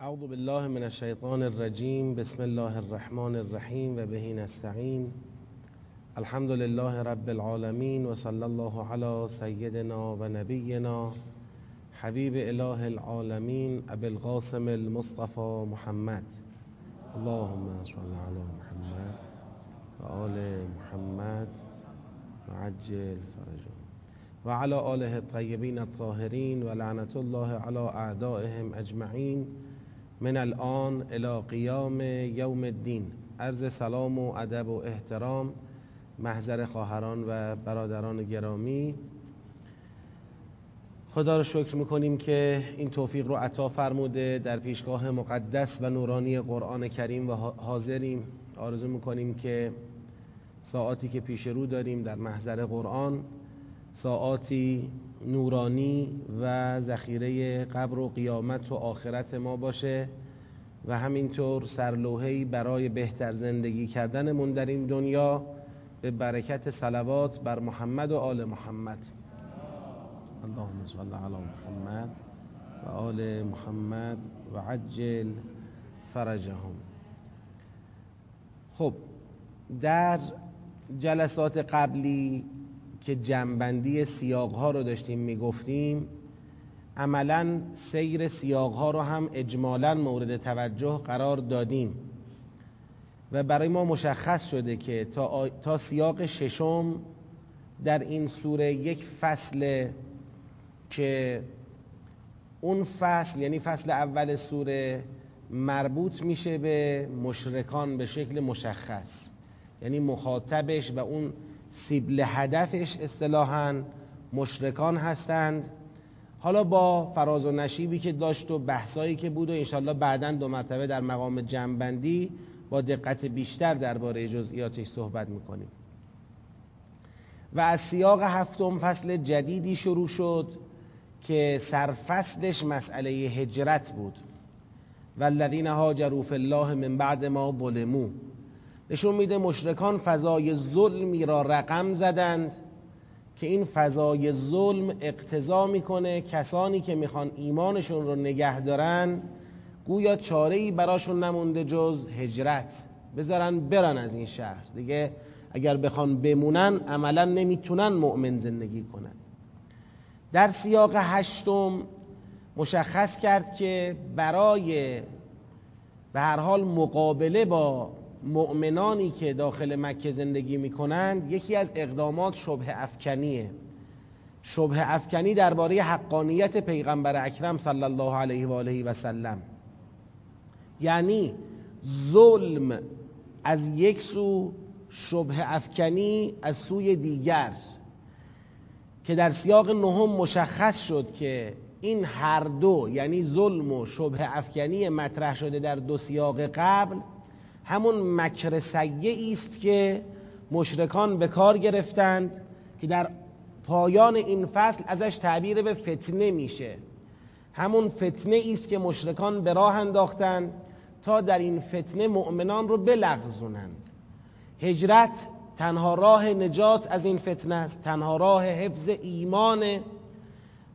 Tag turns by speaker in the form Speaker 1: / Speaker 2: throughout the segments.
Speaker 1: اعوذ بالله من الشیطان الرجیم بسم الله الرحمن الرحیم و بهی نستعین. الحمد لله رب العالمین و صلی الله علی سیدنا و نبینا حبیب اله العالمین ابی القاسم المصطفى محمد. اللهم صل علی محمد و آل محمد و عجل فرجهم و علی آله الطیبین الطاهرین و لعنت الله علی اعدائهم اجمعین. من الان الى قیام یوم الدین. عرض سلام و ادب و احترام محضر خواهران و برادران گرامی. خدا رو شکر می‌کنیم که این توفیق رو عطا فرموده در پیشگاه مقدس و نورانی قرآن کریم و حاضریم. آرزو می‌کنیم که ساعاتی که پیش رو داریم در محضر قرآن ساعاتی نورانی و ذخیره قبر و قیامت و آخرت ما باشه و همینطور سرلوحه‌ای برای بهتر زندگی کردنمون در این دنیا به برکت صلوات بر محمد و آل محمد. اللهم صل علی محمد و آل محمد و عجل فرجهم. خب در جلسات قبلی که جنبندی سیاقها رو داشتیم می‌گفتیم عملا سیر سیاقها رو هم اجمالا مورد توجه قرار دادیم و برای ما مشخص شده که تا, آ... تا سیاق ششم در این سوره یک فصل که اون فصل یعنی فصل اول سوره مربوط میشه به مشرکان به شکل مشخص یعنی مخاطبش و اون سیبل هدفش اصطلاحا مشرکان هستند. حالا با فراز و نشیبی که داشت و بحثایی که بود و انشالله بعدا دو مرتبه در مقام جنبندی با دقت بیشتر درباره جزئیاتش صحبت می‌کنیم. و از سیاق هفتم فصل جدیدی شروع شد که سرفصلش مسئله هجرت بود. و الذین هاجروا فی الله من بعد ما ظلموا. نشون میده مشرکان فضای ظلمی را رقم زدند که این فضای ظلم اقتضا می‌کنه کسانی که می‌خوان ایمانشون رو نگه دارن گویا چاره ای براشون نمونده جز هجرت. بذارن برن از این شهر. دیگه اگر بخوان بمونن عملا نمی‌تونن مؤمن زندگی کنن. در سیاق هشتم مشخص کرد که برای به هر حال مقابله با مؤمنانی که داخل مکه زندگی می‌کنند یکی از اقدامات شبه افکنیه. شبه افکنی درباره حقانیت پیغمبر اکرم صلی الله علیه و آله و سلم. یعنی ظلم از یک سو شبه افکنی از سوی دیگر. که در سیاق نهم مشخص شد که این هر دو یعنی ظلم و شبه افکنی مطرح شده در دو سیاق قبل همون مکر سیعی است که مشرکان به کار گرفتند که در پایان این فصل ازش تعبیر به فتنه میشه. همون فتنه است که مشرکان به راه انداختند تا در این فتنه مؤمنان رو بلغزونند. هجرت تنها راه نجات از این فتنه است تنها راه حفظ ایمانه.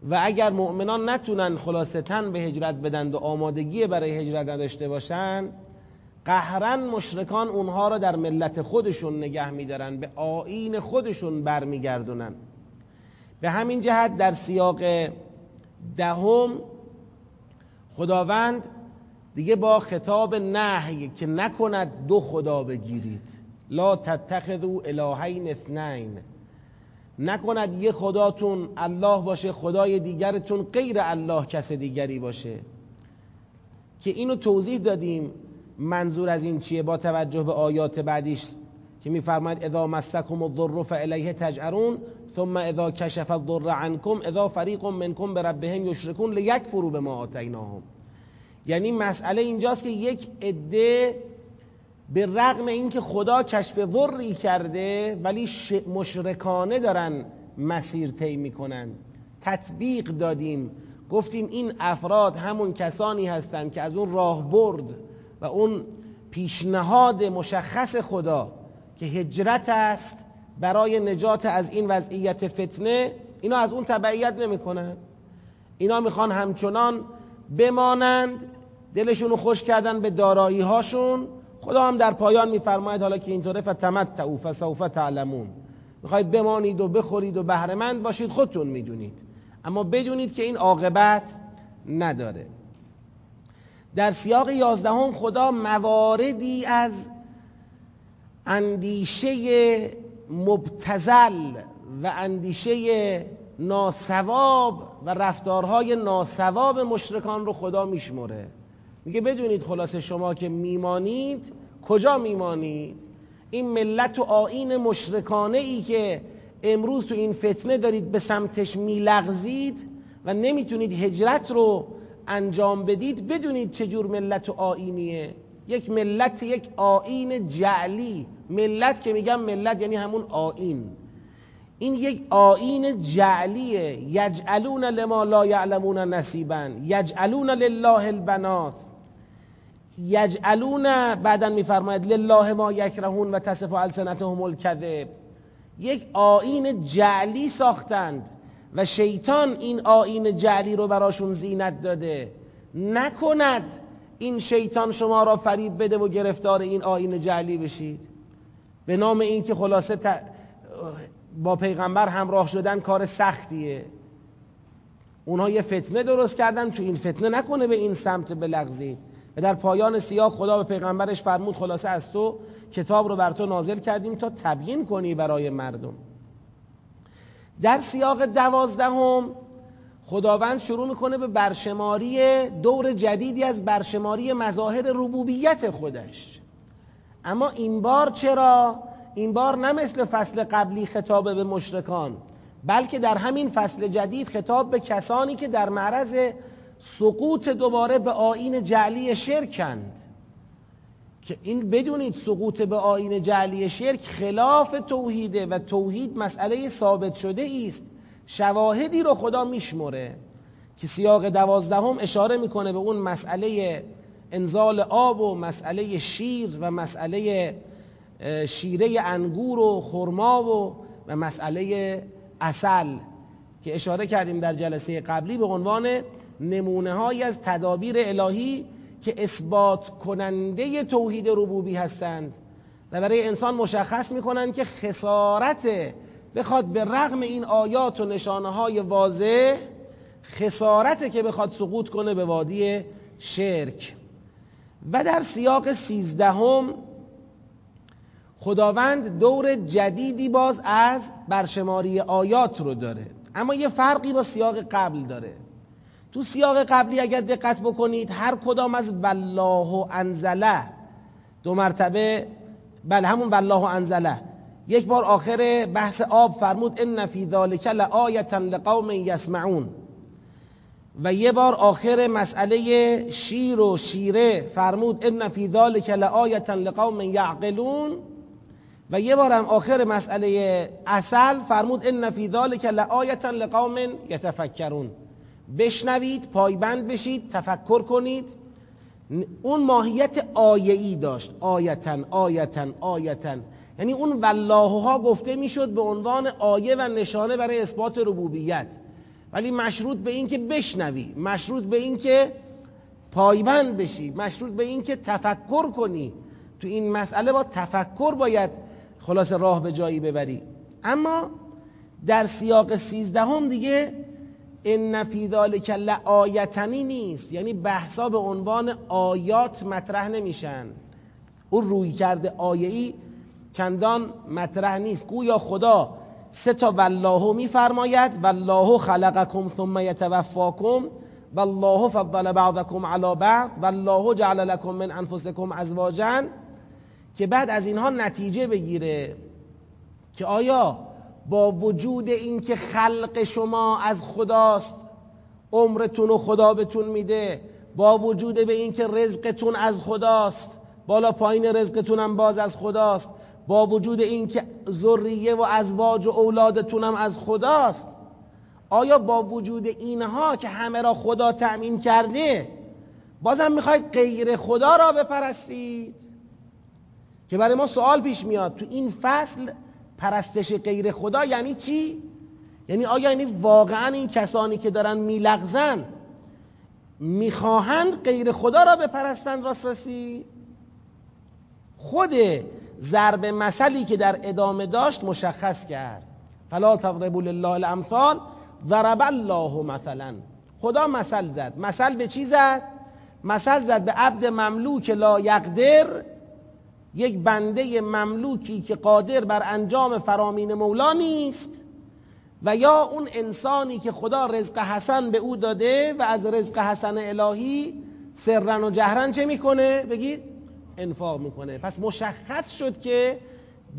Speaker 1: و اگر مؤمنان نتونن خلاصه تن به هجرت بدند و آمادگی برای هجرت نداشته باشند قهرن مشرکان اونها را در ملت خودشون نگه میدارن به آین خودشون برمیگردونن. به همین جهت در سیاق دهم خداوند دیگه با خطاب نهی که نکند دو خدا بگیرید. لا تتخذوا الهین اثنین. نکند یه خداتون الله باشه خدای دیگرتون غیر الله کس دیگری باشه. که اینو توضیح دادیم منظور از این چیه؟ با توجه به آیات بعدیش که میفرماید اذا مسکم الضر فالیه تجعرون ثم اذا کشف الضر عنکم اذا فریق منکم بربهم یشرکون لیکفروا بما آتیناهم. یعنی مسئله اینجاست که یک عده به رغم اینکه خدا کشف ضری کرده ولی مشرکانه دارن مسیر طی می‌کنن. تطبیق دادیم. گفتیم این افراد همون کسانی هستند که از اون راه برد. و اون پیشنهاد مشخص خدا که هجرت است برای نجات از این وضعیت فتنه اینا از اون تبعیت نمی‌کنن. اینا می‌خوان همچنان بمانند دلشون رو خوش کردن به دارایی هاشون خدا هم در پایان میفرماید حالا که اینطوره فتمتعوا فسوف تعلمون. می‌خواید بمانید و بخورید و بهرهمند باشید خودتون می‌دونید. اما بدونید که این عاقبت نداره. در سیاق یازدهم خدا مواردی از اندیشه مبتزل و اندیشه ناسواب و رفتارهای ناسواب مشرکان رو خدا میشمره میگه بدونید خلاصه شما که میمانید. کجا میمانید؟ این ملت و آین مشرکانه ای که امروز تو این فتنه دارید به سمتش میلغزید و نمی‌تونید هجرت رو انجام بدید بدونید چجور ملت و آینیه. یک ملت یک آین جعلی. ملت که میگم ملت یعنی همون آین. این یک آین جعلیه. یجعلون لما لا یعلمون نصیبا. یجعلون لله البنات. یجعلون بعدا میفرماید لله ما یکرهون و تصف السنتهم الکذب. یک آین جعلی ساختند. و شیطان این آین جعلی رو براشون زینت داده. نکند این شیطان شما را فریب بده و گرفتار این آین جعلی بشید. به نام اینکه خلاصه با پیغمبر همراه شدن کار سختیه. اونها یه فتنه درست کردن تو این فتنه نکنه به این سمت بلغزید. و در پایان سیاه خدا به پیغمبرش فرمود خلاصه از تو کتاب رو بر تو نازل کردیم تا تبیین کنی برای مردم. در سیاق دوازدهم خداوند شروع می‌کنه به برشماری دور جدیدی از برشماری مظاهر ربوبیت خودش. اما این بار چرا؟ این بار نه مثل فصل قبلی خطاب به مشرکان بلکه در همین فصل جدید خطاب به کسانی که در معرض سقوط دوباره به آین جعلی شرکند که این بدونید سقوط به آین جعلی شرک خلاف توحیده و توحید مسئله ثابت شده است شواهدی رو خدا میشمره که سیاق دوازدهم اشاره می‌کنه به اون مسئله انزال آب و مسئله شیر و مسئله شیره انگور و خرما و و مسئله اصل که اشاره کردیم در جلسه قبلی به عنوان نمونه های از تدابیر الهی که اثبات کننده توحید ربوبی هستند. و برای انسان مشخص می‌کنند که خسارت بخواد به رغم این آیات و نشانه های واضح خسارته که بخواد سقوط کنه به وادی شرک. و در سیاق سیزدهم خداوند دور جدیدی باز از برشماری آیات رو داره. اما یه فرقی با سیاق قبل داره. تو سیاق قبلی اگر دقت بکنید هر کدام از والله انزله دو مرتبه بله همون والله انزله. یک بار آخر بحث آب فرمود ان فی ذالک لآیه لقوم یسمعون. و یه بار آخر مسئله شیر و شیره فرمود ان فی ذالک لآیه لقوم یعقلون. و یه بار هم آخر مسئله اصل فرمود ان فی ذالک لآیه لقوم یتفکرون. بشنوید پایبند بشید تفکر کنید. اون ماهیت آیه‌ای داشت. آیتن آیتن آیتن یعنی اون والله ها گفته می‌شد به عنوان آیه و نشانه برای اثبات ربوبیت. ولی مشروط به این که بشنوی مشروط به این که پایبند بشی مشروط به این که تفکر کنی. تو این مسئله با تفکر باید خلاص راه به جایی ببری. اما در سیاق سیزدهم دیگه ان فی ذالک لآیتنی نیست. یعنی بحثا به عنوان آیات مطرح نمیشن. اون روی کرده آیه‌ای چندان مطرح نیست. گویا خدا سه تا والله میفرماید والله خلقکم ثم یتوفاکم والله فضل بعضکم علی بعض والله جعل لكم من انفسکم ازواجا. که بعد از اینها نتیجه بگیره که آیا با وجود اینکه خلق شما از خداست عمرتون و خدا بهتون میده با وجود به اینکه رزقتون از خداست بالا پایین رزقتون هم باز از خداست با وجود اینکه ذریه و ازواج و اولادتون هم از خداست آیا با وجود اینها که همه را خدا تأمین کرده بازم می‌خواید غیر خدا را بپرستید؟ که برای ما سوال پیش میاد تو این فصل پرستش غیر خدا یعنی چی؟ یعنی آیا یعنی واقعا این کسانی که دارن میلغزن می‌خواهند غیر خدا را بپرستند راست راستی؟ خود ضرب مثلی که در ادامه داشت مشخص کرد. فلا تضربوا لله الامثال ضرب الله مثلا. خدا مثل زد. مثل به چی زد؟ مثل زد به عبد مملوک لا یقدر یک بنده مملوکی که قادر بر انجام فرامین مولا نیست و یا اون انسانی که خدا رزق حسن به او داده و از رزق حسن الهی سرن و جهرن چه می‌کنه؟ بگید. انفاق می‌کنه. پس مشخص شد که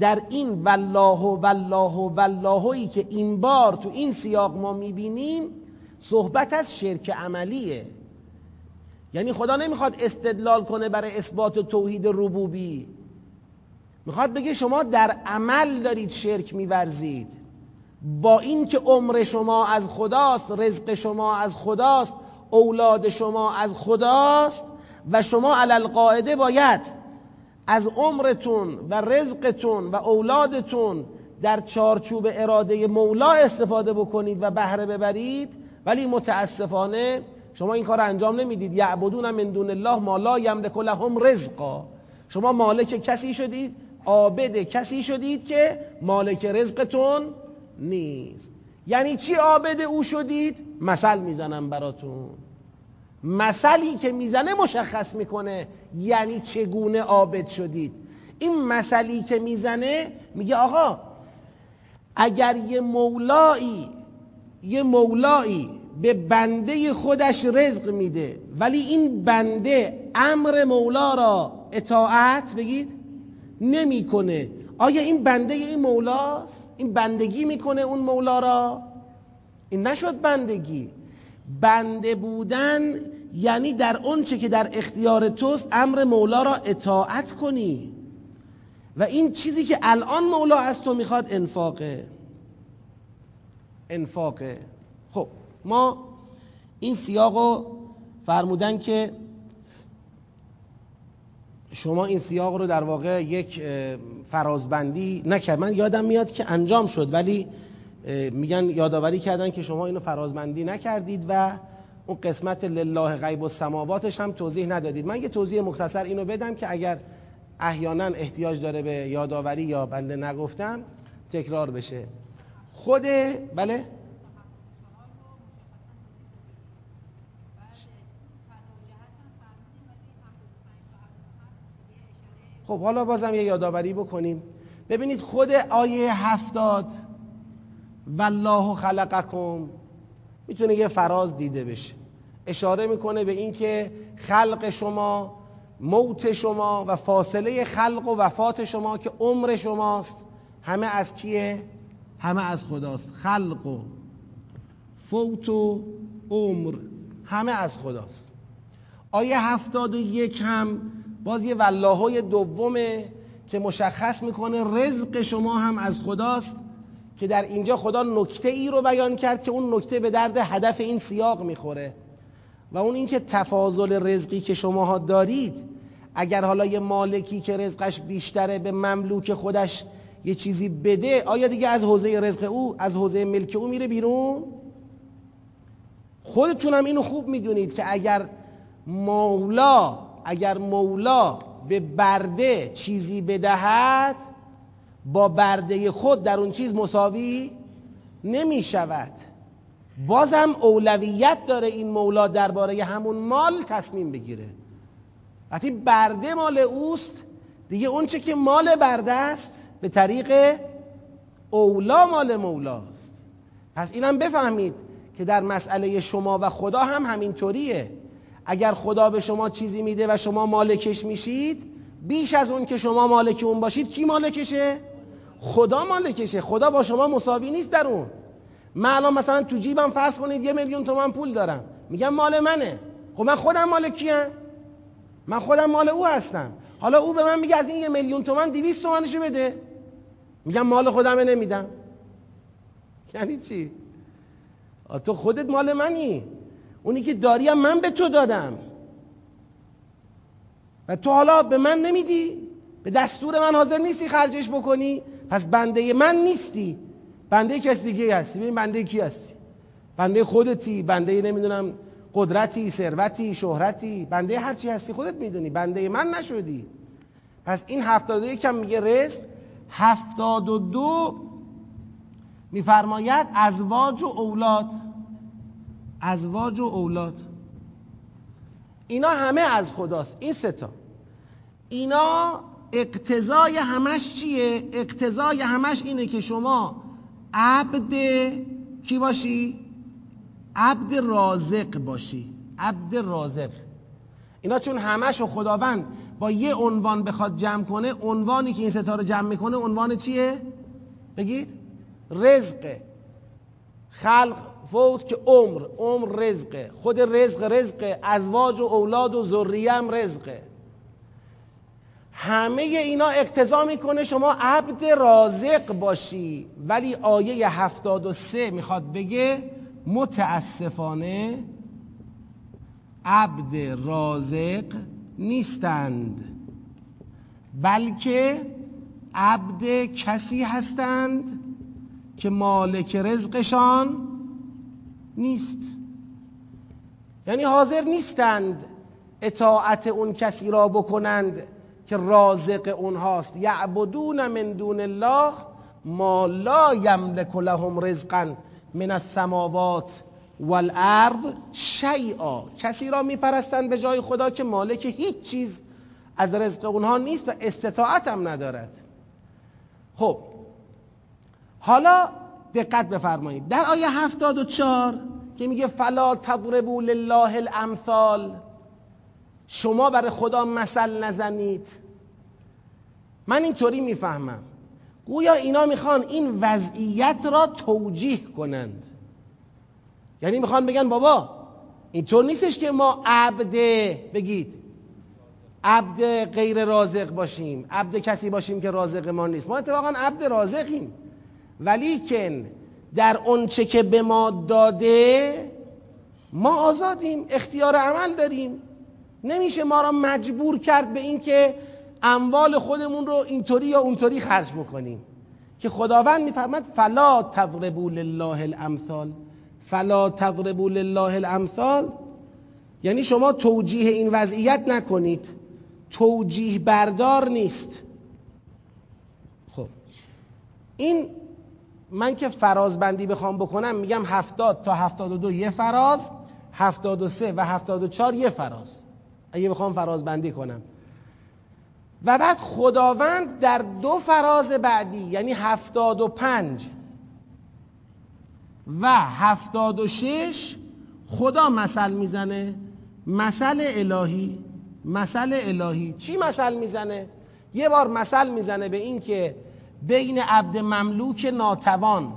Speaker 1: در این والله والله واللهی که این بار تو این سیاق ما می‌بینیم صحبت از شرک عملیه. یعنی خدا نمی‌خواد استدلال کنه برای اثبات توحید ربوبی. می‌خواد بگه شما در عمل دارید شرک میورزید. با اینکه عمر شما از خداست رزق شما از خداست اولاد شما از خداست و شما علل قاعده باید از عمرتون و رزقتون و اولادتون در چارچوب اراده مولا استفاده بکنید و بهره ببرید. ولی متاسفانه شما این کار انجام نمی‌دید. یعبدون من دون الله ما لا یملک لهم رزقا. شما مالک کسی شدید؟ عابد کسی شدید که مالک رزقتون نیست. یعنی چی عابد او شدید؟ مثل می‌زنم براتون. مثلی که می‌زنه مشخص می‌کنه یعنی چگونه عابد شدید. این مثلی که می‌زنه میگه آقا اگر یه مولایی یه مولایی به بنده خودش رزق میده ولی این بنده امر مولا را اطاعت بگید؟ نمی‌کنه. آیا این بنده این مولاست؟ این بندگی می‌کنه اون مولا را؟ این نشد بندگی. بنده بودن یعنی در اونچه که در اختیار توست امر مولا را اطاعت کنی. و این چیزی که الان مولا از تو می‌خواد انفاقه. انفاقه. خب ما این سیاق فرمودن که شما این سیاق رو در واقع یک فرازبندی نکرد. من یادم میاد که انجام شد ولی میگن یادآوری کردن که شما اینو فرازبندی نکردید و اون قسمت لله غیب و سماواتش هم توضیح ندادید. من یه توضیح مختصر اینو بدم که اگر احیانا احتیاج داره به یادآوری یا بنده نگفتم تکرار بشه. خود بله؟ خب حالا بازم یه یادآوری بکنیم. ببینید خود آیه هفتاد والله خلقکم. می‌تونه یه فراز دیده بشه. اشاره می‌کنه به اینکه خلق شما موت شما و فاصله خلق و وفات شما که عمر شماست همه از کیه؟ همه از خداست. خلق و فوت و عمر همه از خداست. آیه هفتاد و یک هم باز یه والله دومه که مشخص می‌کنه رزق شما هم از خداست که در اینجا خدا نکته ای رو بیان کرد که اون نکته به درد هدف این سیاق می‌خوره. و اون اینکه تفاضل رزقی که شماها دارید اگر حالا یه مالکی که رزقش بیشتره به مملوک خودش یه چیزی بده آیا دیگه از حوزه رزق او از حوزه ملک او میره بیرون؟ خودتونم اینو خوب می‌دونید که اگر مولا اگر مولا به برده چیزی بدهد با برده خود در اون چیز مساوی نمی شود بازم اولویت داره این مولا درباره همون مال تصمیم بگیره. وقتی برده مال اوست دیگه اونچه که مال برده است به طریق اولا مال مولاست. پس اینم بفهمید که در مسئله شما و خدا هم همینطوریه. اگر خدا به شما چیزی میده و شما مالکش میشید بیش از اون که شما مالک اون باشید کی مالکشه؟ خدا مالکشه. خدا با شما مساوی نیست در اون. من الان مثلا تو جیبم فرض کنید یه میلیون تومن پول دارم. میگم مال منه. خب من خودم مال کیم؟ من خودم مال او هستم. حالا او به من میگه از این یه میلیون تومن دیویست تومنشو بده. میگم مال خودمه نمیدم. یعنی چی؟ تو خودت مال منی. اونی که داریم من به تو دادم. و تو حالا به من نمیدی. به دستور من حاضر نیستی خرجش بکنی. پس بنده من نیستی. بنده کس دیگه هستی. ببین بنده کی هستی؟ بنده خودتی. بنده نمی‌دونم قدرتی ثروتی شهرتی. بنده هرچی هستی خودت می‌دونی. بنده من نشدی. پس این هفتاد و یکم میگه رزق. هفتاد و دو میفرماید ازواج و اولاد. ازواج و اولاد. اینا همه از خداست. این ستا اینا اقتضای همش چیه؟ اقتضای همش اینه که شما عبد کی باشی؟ عبد رازق باشی. عبد رازق. اینا چون همش و خداوند با یه عنوان بخواد جمع کنه عنوانی که این ستاره جمع می‌کنه عنوان چیه؟ بگید. رزقه خلق. فوت که عمر عمر رزقه. خود رزق رزقه ازواج و اولاد و ذریه هم رزقه. همه اینا اقتضا می‌کنه شما عبد رازق باشی. ولی آیه هفتاد و سه می‌خواد بگه متاسفانه عبد رازق نیستند. بلکه عبد کسی هستند که مالک رزقشان نیست. یعنی حاضر نیستند اطاعت اون کسی را بکنند که رازق اونهاست. یعبدون من دون الله ما لا یملک لهم رزقا من السماوات والارض شیئا. کسی را میپرستند به جای خدا که مالک هیچ چیز از رزق اونها نیست و استطاعت هم ندارد. خب حالا دقت بفرمایید. در آیه 74 که میگه فلا تضربوا لله الامثال شما برای خدا مثل نزنید. من اینطوری می‌فهمم. گویا اینا می‌خوان این وضعیت را توجیه کنند. یعنی می‌خوان بگن بابا اینطور نیستش که ما عبده بگید. عبد غیر رازق باشیم. عبد کسی باشیم که رازق ما نیست. ما اتفاقا عبد رازقیم. ولیکن در اونچه که به ما داده ما آزادیم اختیار عمل داریم. نمیشه ما را مجبور کرد به اینکه اموال خودمون رو اینطوری یا اونطوری خرج بکنیم. که خداوند میفرماد فلا تضربوا لله الامثال. فلا تضربوا لله الامثال. یعنی شما توجیه این وضعیت نکنید. توجیه بردار نیست. خب. این من که فرازبندی بخوام بکنم میگم هفتاد تا هفتاد و دو یه فراز هفتاد و سه و هفتاد و چار یه فراز. اگه بخوام فرازبندی کنم. و بعد خداوند در دو فراز بعدی یعنی هفتاد و پنج و هفتاد و شش خدا مثل می‌زنه. مثل الهی مثل الهی. چی مثل می‌زنه؟ یه بار مثل می‌زنه به این که بین عبد مملوک ناتوان.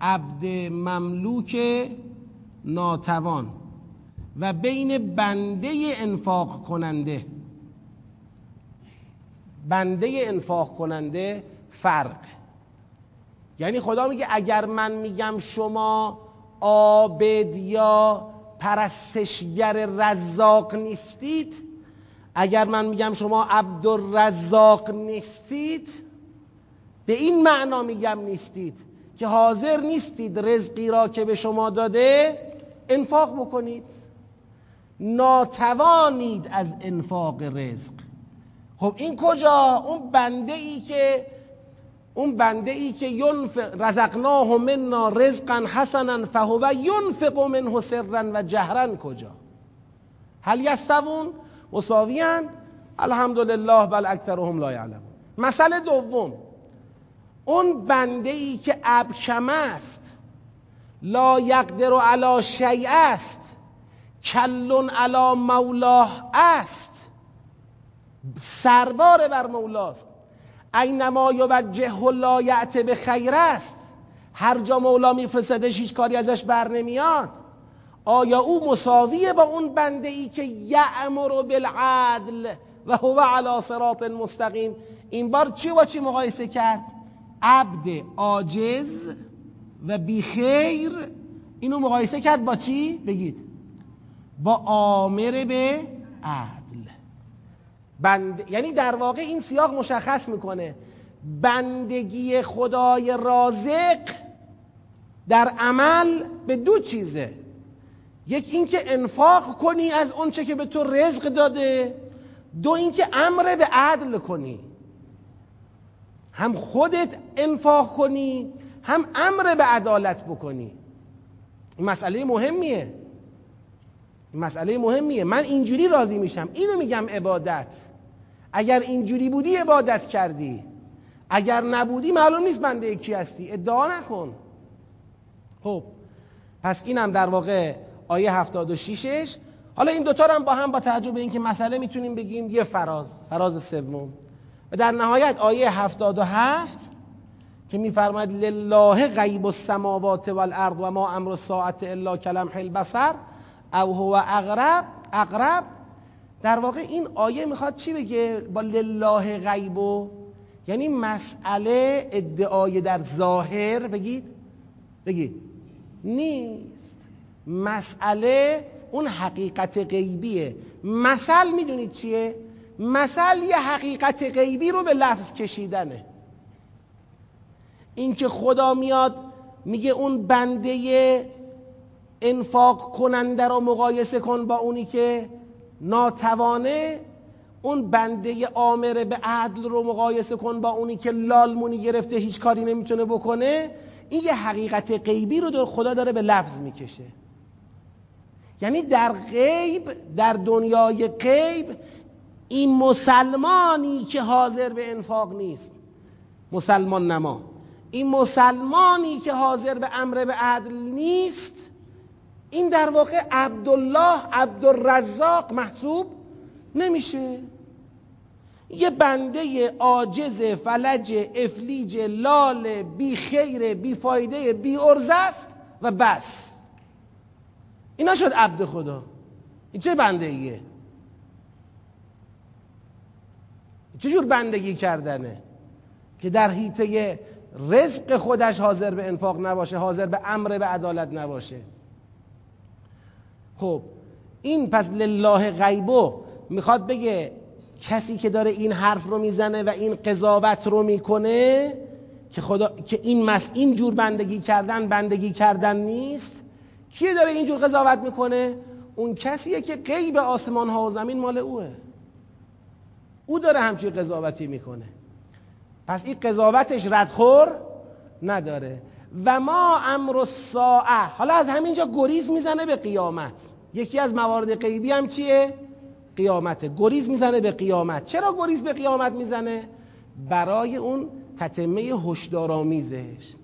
Speaker 1: عبد مملوک ناتوان. و بین بنده انفاق کننده. بنده انفاق کننده فرق. یعنی خدا میگه اگر من میگم شما عابد یا پرستشگر رزاق نیستید اگر من میگم شما عبدالرزاق نیستید به این معنا میگم نیستید که حاضر نیستید رزقی را که به شما داده انفاق بکنید. ناتوانید از انفاق رزق. خب این کجا؟ اون بنده ای که اون بنده ای که ینفق رزقناه منا رزقا حسنا فهو ینفق منه سرا و جهرا کجا؟ هل یستوون؟ مساویان الحمدلله بل اکثرهم لا یعلمون. مسئله دوم. اون بنده ای که ابکم است لا یقدر علی شیء است کلون علی مولاه است. سربار بر مولاست. اینما یوجه لا یعت به خیر است. هر جا مولا میفرستدش هیچ کاری ازش بر نمیاد. آیا او مساویه با اون بنده ای که یعمر بالعدل و هو علی صراط مستقیم؟ این بار چی با چی مقایسه کرد؟ عبد عاجز و بیخیر اینو مقایسه کرد با چی؟ بگید. با آمر به عدل. بند... یعنی در واقع این سیاق مشخص می‌کنه. بندگی خدای رازق در عمل به دو چیزه. یک اینکه انفاق کنی از اونچه که به تو رزق داده. دو اینکه امر به عدل کنی. هم خودت انفاق کنی هم امر به عدالت بکنی. این مسئله مهمیه. مسئله مهمیه. من اینجوری راضی میشم. اینو میگم عبادت. اگر اینجوری بودی عبادت کردی. اگر نبودی معلوم نیست بنده کی هستی. ادعا نکن. خب پس اینم در واقع آیه 76ش حالا این دوتا هم با هم با توجه به اینکه مسئله می‌تونیم بگیم یه فراز فراز سوم. و در نهایت آیه 77 که میفرماید لله غیب السماوات والارض و ما امر الساعت الا کلمح البصر او هو اقرب اقرب. در واقع این آیه می‌خواد چی بگه؟ با لله غیب یعنی مسئله ادعای در ظاهر بگید. بگید. نیست. مسئله اون حقیقت غیبیه. مثل می‌دونید چیه؟ مثل یه حقیقت غیبی رو به لفظ کشیدنه. اینکه خدا میاد میگه اون بنده انفاق کننده رو مقایسه کن با اونی که ناتوانه اون بنده آمره به عدل رو مقایسه کن با اونی که لالمونی گرفته هیچ کاری نمی‌تونه بکنه. این یه حقیقت غیبی رو در خدا داره به لفظ می‌کشه. یعنی در غیب در دنیای غیب این مسلمانی که حاضر به انفاق نیست. مسلمان نما این مسلمانی که حاضر به امر به عدل نیست این در واقع عبدالله عبدالرزاق محسوب نمیشه. یه بنده عاجز فلج افلیج لال بی خیر بی فایده بی ارزه است و بس. اینا شد عبد خدا. این چه بنده ایه؟ چجور بندگی کردنه؟ که در حیطه رزق خودش حاضر به انفاق نباشه حاضر به امر به عدالت نباشه. خب این پس لله غیبو می‌خواد بگه کسی که داره این حرف رو می‌زنه و این قضاوت رو می‌کنه که خدا که این مس این جور بندگی کردن بندگی کردن نیست؟ کیه داره اینجور قضاوت می‌کنه؟ اون کسیه که غیب آسمان ها و زمین مال اوه. او داره همچین قضاوتی می‌کنه. پس این قضاوتش ردخور نداره. و ما امر الساعه حالا از همینجا گریز می‌زنه به قیامت. یکی از موارد غیبی هم چیه؟ قیامته. گریز می‌زنه به قیامت. چرا گریز به قیامت می‌زنه؟ برای اون تتمه هشدارآمیزش.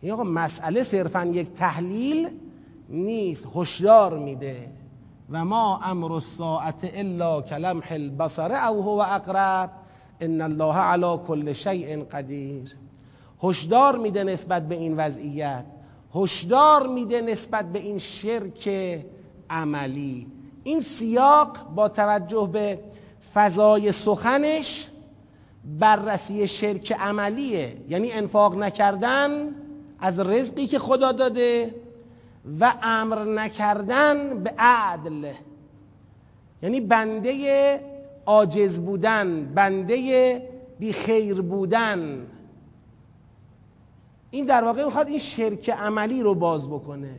Speaker 1: این آقا مسئله صرفا یک تحلیل نیست هشدار میده. و ما امر الساعت الا کلمح البصر او هو اقرب ان الله علی کل شیء قدیر هشدار میده نسبت به این وضعیت هشدار میده نسبت به این شرک عملی این سیاق با توجه به فضای سخنش بررسی شرک عملیه یعنی انفاق نکردن از رزقی که خدا داده و امر نکردن به عدل. یعنی بنده عاجز بودن بنده بی خیر بودن. این در واقع می‌خواد این شرک عملی رو باز بکنه.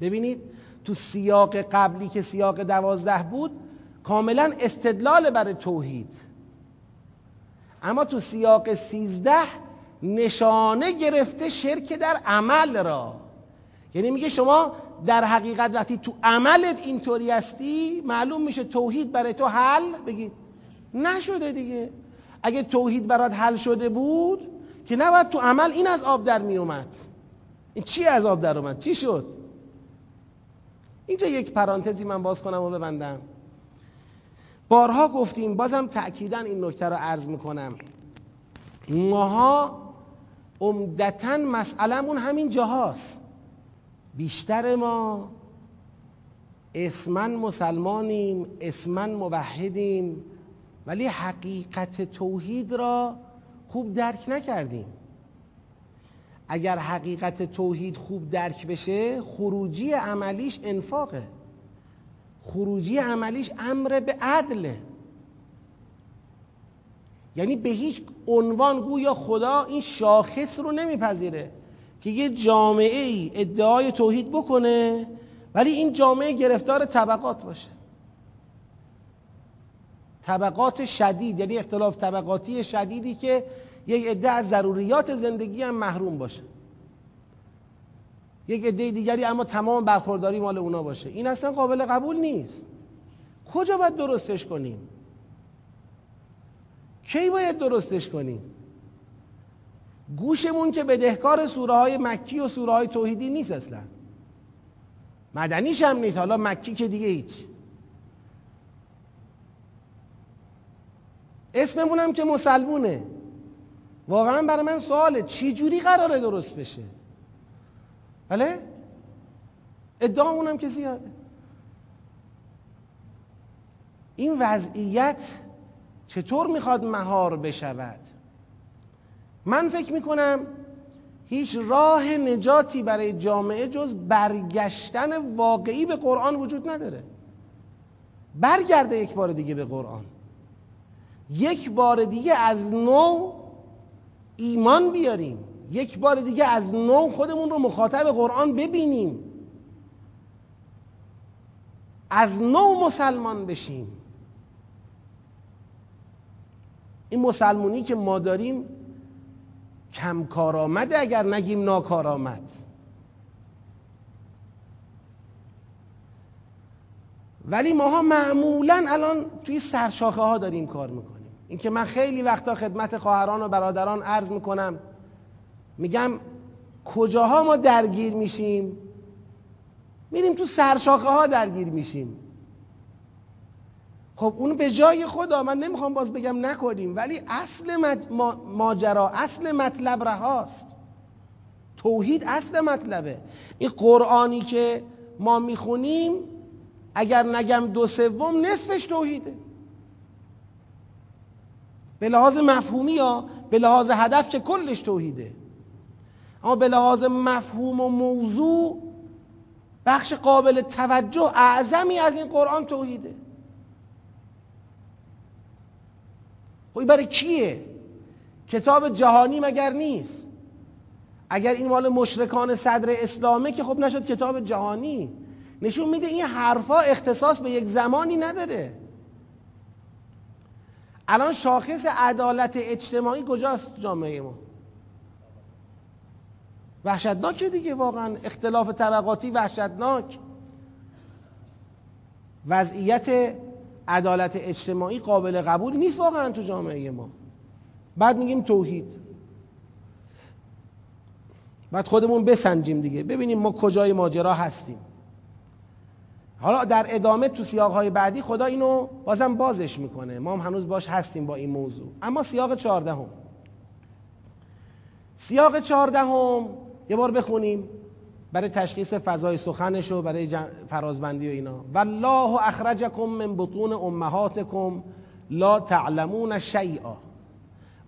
Speaker 1: ببینید تو سیاق قبلی که سیاق دوازده بود کاملا استدلال برای توحید. اما تو سیاق سیزده نشانه گرفته شرک در عمل را. یعنی میگه شما در حقیقت وقتی تو عملت اینطوری هستی معلوم میشه توحید برای تو حل بگید. نشده دیگه. اگه توحید برات حل شده بود که نباید تو عمل این از آب در میومد. این چی از آب در اومد؟ چی شد؟ اینجا یک پرانتزی من باز کنم و ببندم. بارها گفتیم بازم تأکیدا این نکته رو عرض می‌کنم. ماها عمدتا مسئلهمون همین جاهاست. بیشتر ما اسمن مسلمانیم اسمن موحدیم ولی حقیقت توحید را خوب درک نکردیم. اگر حقیقت توحید خوب درک بشه خروجی عملیش انفاقه. خروجی عملیش امر به عدله. یعنی به هیچ عنوان گویا خدا این شاخص رو نمیپذیره. که یه جامعه ای ادعای توحید بکنه ولی این جامعه گرفتار طبقات باشه. طبقات شدید یعنی اختلاف طبقاتی شدیدی که یک عده از ضروریات زندگی هم محروم باشه. یک عده دیگری اما تمام برخورداری مال اونا باشه. این اصلا قابل قبول نیست. کجا باید درستش کنیم؟ کی باید درستش کنیم؟ گوشمون که بدهکار سوره های مکی و سوره های توحیدی نیست اصلا. مدنیش هم نیست. حالا مکی که دیگه هیچ. اسممون هم که مسلمونه. واقعا برای من سواله. چی جوری قراره درست بشه؟ بله؟ ادعامون هم که زیاده. این وضعیت چطور می‌خواد مهار بشود؟ من فکر می‌کنم هیچ راه نجاتی برای جامعه جز برگشتن واقعی به قرآن وجود نداره. برگرده یک بار دیگه به قرآن. یک بار دیگه از نو ایمان بیاریم. یک بار دیگه از نو خودمون رو مخاطب قرآن ببینیم. از نو مسلمان بشیم. این مسلمونی که ما داریم کم کارآمده اگر نگیم ناکارآمد. ولی ماها معمولا الان توی سرشاخه ها داریم کار می‌کنیم. اینکه من خیلی وقتا خدمت خواهران و برادران عرض می‌کنم. میگم کجاها ما درگیر میشیم؟ میریم تو سرشاخه ها درگیر میشیم. خب اون به جای خدا من نمی‌خوام باز بگم نکنیم ولی اصل ماجرا اصل مطلب رهاست. توحید اصل مطلبه. این قرآنی که ما می‌خونیم اگر نگم دو سوم نصفش توحیده. به لحاظ مفهومی یا به لحاظ هدف که کلش توحیده. اما به لحاظ مفهوم و موضوع بخش قابل توجه اعظمی از این قرآن توحیده. خب برای کیه کتاب جهانی مگر نیست؟ اگر این مال مشرکان صدر اسلامه که خب نشد کتاب جهانی نشون میده این حرفا اختصاص به یک زمانی نداره. الان شاخص عدالت اجتماعی کجاست جامعه ما؟ وحشتناک دیگه واقعا. اختلاف طبقاتی وحشتناک. وضعیت عدالت اجتماعی قابل قبول نیست واقعا تو جامعه ما. بعد میگیم توحید. بعد خودمون بسنجیم دیگه. ببینیم ما کجای ماجرا هستیم. حالا در ادامه تو سیاق های بعدی خدا اینو بازم بازش می‌کنه. ما هم هنوز باش هستیم با این موضوع. اما سیاق چهاردهم. سیاق چهاردهم یه بار بخونیم. برای تشخیص فضای سخنش و برای فرازبندی و اینا. والله اخرجکم من بطون امهاتکم لا تعلمون شیئا.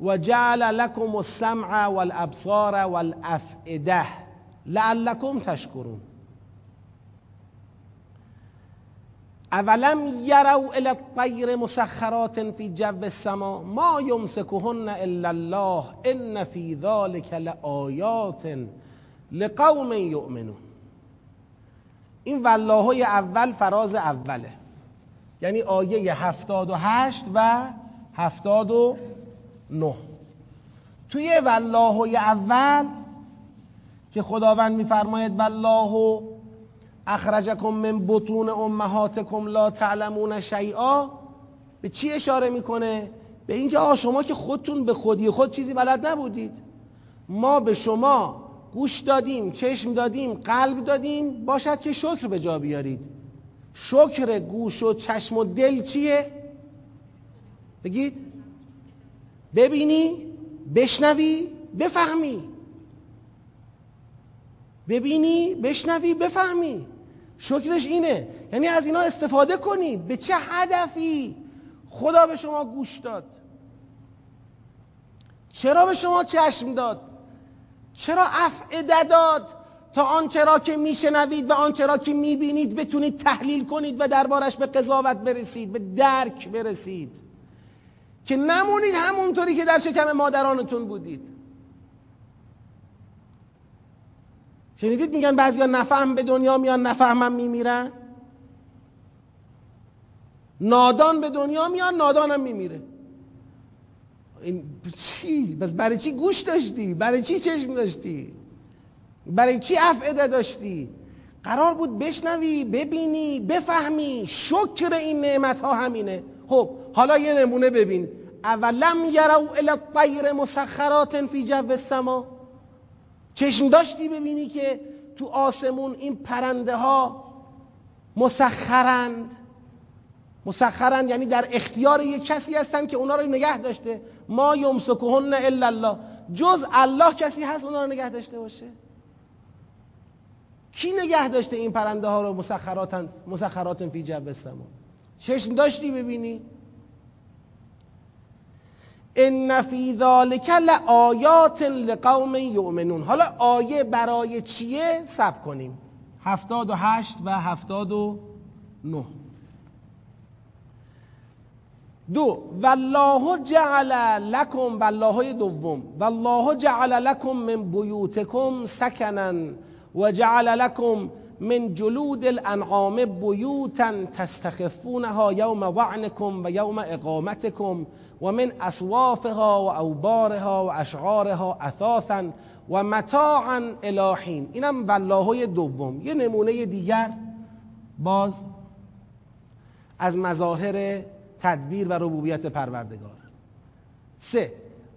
Speaker 1: و جعل لكم السمع والابصار والافئده. لعلكم تشکرون. اولم یرو الى الطیر مسخرات فی جو السما. ما یمسکهن الا الله ان فی ذلك لآیات. لقوم یؤمنون. این والله اول فراز اوله. یعنی آیه هفتاد و هشت و هفتاد و نه. توی والله اول که خداوند میفرماید والله اخرجکم من بطون امهاتکم لا تعلمون شیئا به چی اشاره می‌کنه؟ به اینکه آ شما که خودتون به خودی خود چیزی بلد نبودید. ما به شما گوش دادیم چشم دادیم قلب دادیم باشد که شکر به جا بیارید. شکر گوش و چشم و دل چیه؟ بگید. ببینی بشنوی بفهمی. ببینی بشنوی بفهمی. شکرش اینه. یعنی از اینا استفاده کنید. به چه هدفی خدا به شما گوش داد؟ چرا به شما چشم داد؟ چرا افعده داد تا آنچه را که میشنوید و آنچه را که می‌بینید بتونید تحلیل کنید و دربارش به قضاوت برسید به درک برسید. که نمونید همونطوری که در شکم مادرانتون بودید. شنیدید میگن بعضیا نفهم به دنیا میان نفهمم میمیرن؟ نادان به دنیا میان نادانم میمیره. این چی؟ بس برای چی گوش داشتی؟ برای چی چشم داشتی؟ برای چی افعده داشتی؟ قرار بود بشنوی ببینی بفهمی شکر این نعمت ها همینه خب حالا یه نمونه ببین اولم یرو الی الطیر مسخرات فی جو السما چشم داشتی ببینی که تو آسمون این پرنده ها مسخرند مسخرند یعنی در اختیار یک کسی هستن که اونا رو نگه داشته ما یمسکهن الا الله. جز الله کسی هست اونا رو نگه داشته باشه؟ کی نگه داشته این پرنده ها رو مسخرات مسخرات فی جو السما؟ چشم داشتی ببینی؟ ان فی ذلک لآیات لقوم یؤمنون. حالا آیه برای چیه؟ سب کنیم. هفتاد و هشت و هفتاد و نه. دو والله جعل لکم والله دوم والله جعل لکم من بیوتکم سکنا و جعل لکم من جلود الانعام بیوتا تستخفونها یوم ظعنکم و یوم اقامتکم و من اصوافها و اوبارها و اشعارها اثاثا و متاعا الهین اینم والله دوم. یه نمونه دیگر. باز از مظاهر تدبیر و ربوبیت پروردگار. سه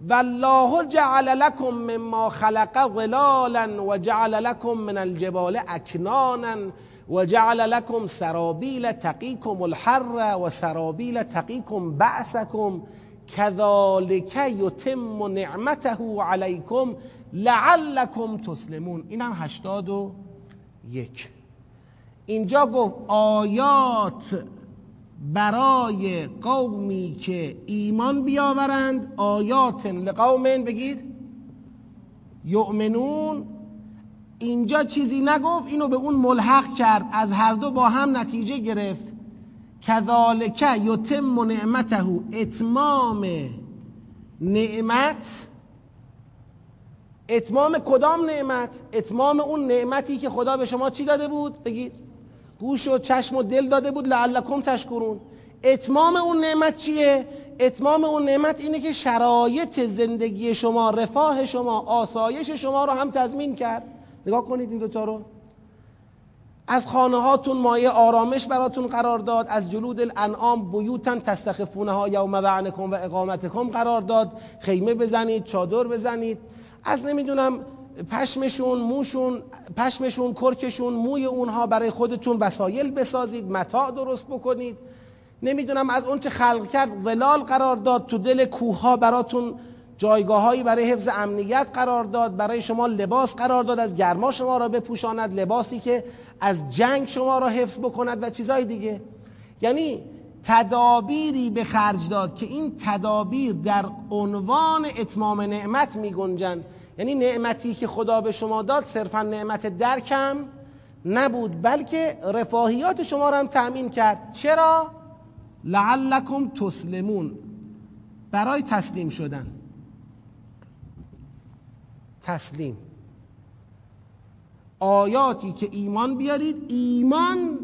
Speaker 1: والله جعل لكم مما خلق ظلالا و جعل لكم من الجبال اکنانا و جعل لكم سرابیل تقیكم الحر و سرابیل تقیكم بعثكم كذلك یتم نعمته علیکم لعلكم تسلمون. اینم هشتاد و یک. اینجا گفت آیات برای قومی که ایمان بیاورند آیات لقوم بگید. یؤمنون اینجا چیزی نگفت اینو به اون ملحق کرد. از هر دو با هم نتیجه گرفت. کذالک یتم نعمته اتمام نعمت. اتمام کدام نعمت؟ اتمام اون نعمتی که خدا به شما چی داده بود؟ بگید. گوش و چشم و دل داده بود لعلکم تشکرون. اتمام اون نعمت چیه؟ اتمام اون نعمت اینه که شرایط زندگی شما رفاه شما آسایش شما رو هم تضمین کرد. نگاه کنید این دوتا رو. از خانه هاتون مایه آرامش براتون قرار داد. از جلود الانعام بیوتن تستخفونه ها یوم وعنکم و اقامتکم قرار داد. خیمه بزنید چادر بزنید. از نمی‌دونم پشمشون موشون پشمشون کرکشون موی اونها برای خودتون وسایل بسازید متاع درست بکنید. نمی‌دونم از اون چه خلق کرد ولال قرار داد تو دل کوه براتون جایگاههایی برای حفظ امنیت قرار داد برای شما لباس قرار داد از گرما شما را بپوشاند لباسی که از جنگ شما را حفظ بکند و چیزهای دیگه. یعنی تدابیری به خرج داد که این تدابیر در عنوان اتمام نعمت می گنجن یعنی نعمتی که خدا به شما داد صرفا نعمت درکم نبود بلکه رفاهیات شما را هم تأمین کرد. چرا؟ لعلکم تسلمون. برای تسلیم شدن. تسلیم. آیاتی که ایمان بیارید. ایمان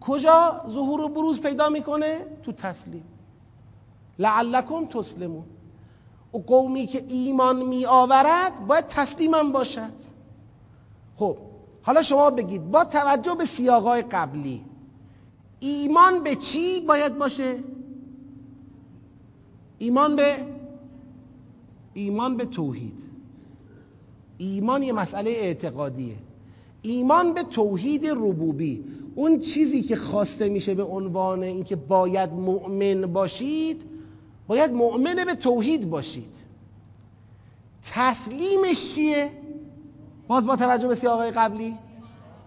Speaker 1: کجا ظهور و بروز پیدا می‌کنه؟ تو تسلیم. لعلکم تسلمون. و قومی که ایمان می آورد باید تسلیمم باشد. خب حالا شما بگید با توجه به سیاقای قبلی ایمان به چی باید باشه؟ ایمان به ایمان به توحید. ایمان یه مسئله اعتقادیه. ایمان به توحید ربوبی. اون چیزی که خواسته میشه به عنوان اینکه باید مؤمن باشید باید مؤمن به توحید باشید. تسلیمش چیه؟ باز با توجه به سیاقای قبلی.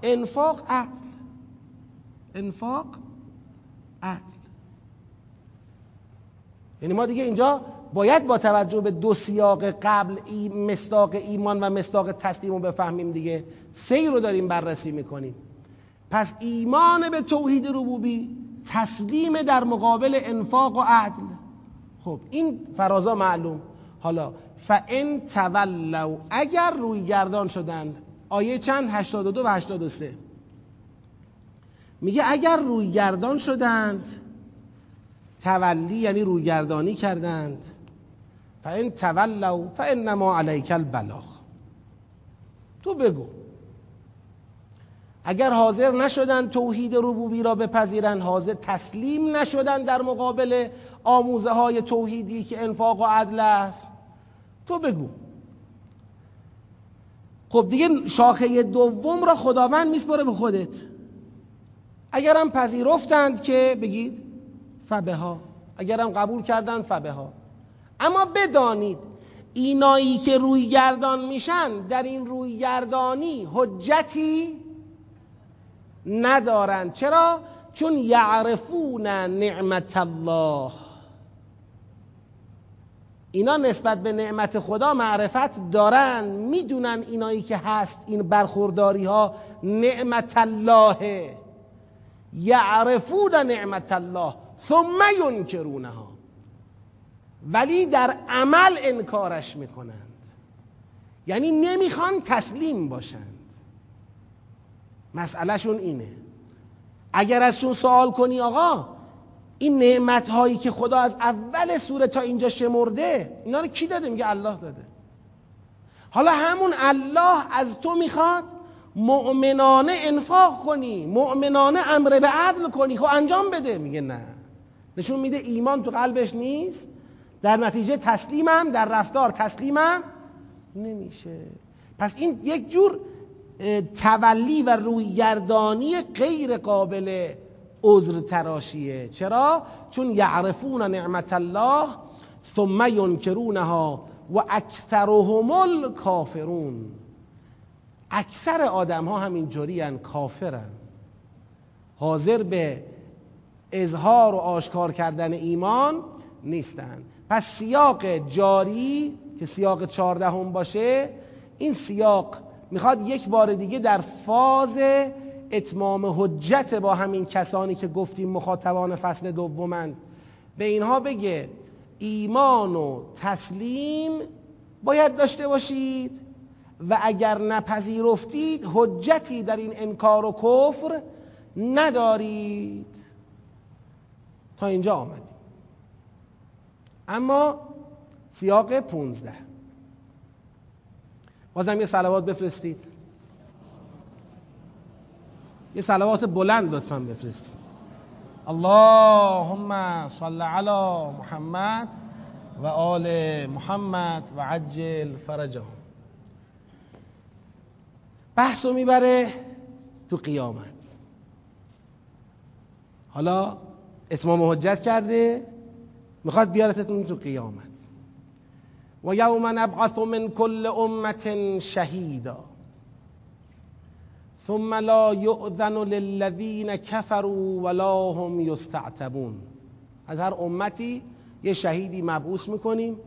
Speaker 1: انفاق عدل. انفاق عدل. یعنی ما دیگه اینجا باید با توجه به دو سیاق قبل ای مستاق ایمان و مستاق تسلیم رو بفهمیم دیگه. سیر رو داریم بررسی می‌کنیم. پس ایمان به توحید ربوبی تسلیم در مقابل انفاق و عدل. خب این فرازا معلوم. حالا فان تولوا اگر روی گردان شدند آیه چند؟ 82 و 83 میگه اگر رویگردان شدند تولی یعنی رویگردانی کردند. فان تولوا فانما علیک البلاغ. تو بگو. اگر حاضر نشدن توحید ربوبی را بپذیرند حاضر تسلیم نشدن در مقابل آموزه های توحیدی که انفاق و عدل است. تو بگو. خب دیگه شاخه دوم را خداوند میسپره به خودت. اگرم پذیرفتند که بگید فبه ها اگرم قبول کردند فبه ها اما بدانید اینایی که روی گردان میشن در این روی گردانی حجتی ندارند چرا؟ چون یعرفون نعمت الله. اینا نسبت به نعمت خدا معرفت دارن می‌دونن اینایی که هست این برخورداری ها نعمت الله. یعرفون نعمت الله ثم ینکرونها. ولی در عمل انکارش می‌کنند. یعنی نمی‌خوان تسلیم باشند مسئلهشون اینه. اگر ازشون سوال کنی آقا این نعمت هایی که خدا از اول سوره تا اینجا شمرده اینا رو کی داده؟ میگه الله داده. حالا همون الله از تو می‌خواد مؤمنانه انفاق کنی مؤمنانه امر به عدل کنی خب انجام بده. میگه نه. نشون میده ایمان تو قلبش نیست در نتیجه تسلیمم در رفتار تسلیمم نمیشه. پس این یک جور تولی و رویگردانی غیر قابل عذر تراشیه. چرا؟ چون یعرفون نعمت الله ثم ینکرونها و اکثرهم الکافرون. اکثر آدم ها همین جوری کافرن. حاضر به اظهار و آشکار کردن ایمان نیستن. پس سیاق جاری که سیاق چهاردهم باشه این سیاق می‌خواد یک بار دیگه در فاز اتمام حجت با همین کسانی که گفتیم مخاطبان فصل دومند. به اینها بگه ایمان و تسلیم باید داشته باشید و اگر نپذیرفتید حجتی در این انکار و کفر ندارید. تا اینجا آمدیم. اما سیاق پونزده. بازم یه سلوات بفرستید. یه سلوات بلند لطفا بفرستید. اللهم صل علی محمد و آل محمد و عجل فرجهم بحثو می‌بره تو قیامت. حالا اتمام حجت کرده می‌خواد بیارتتون تو قیامت. و یوم نبعث من کل امت شهیدا ثم لا یؤذن للذین کفروا ولا هم یستعتبون از هر امتی یه شهیدی مبعوث می‌کنیم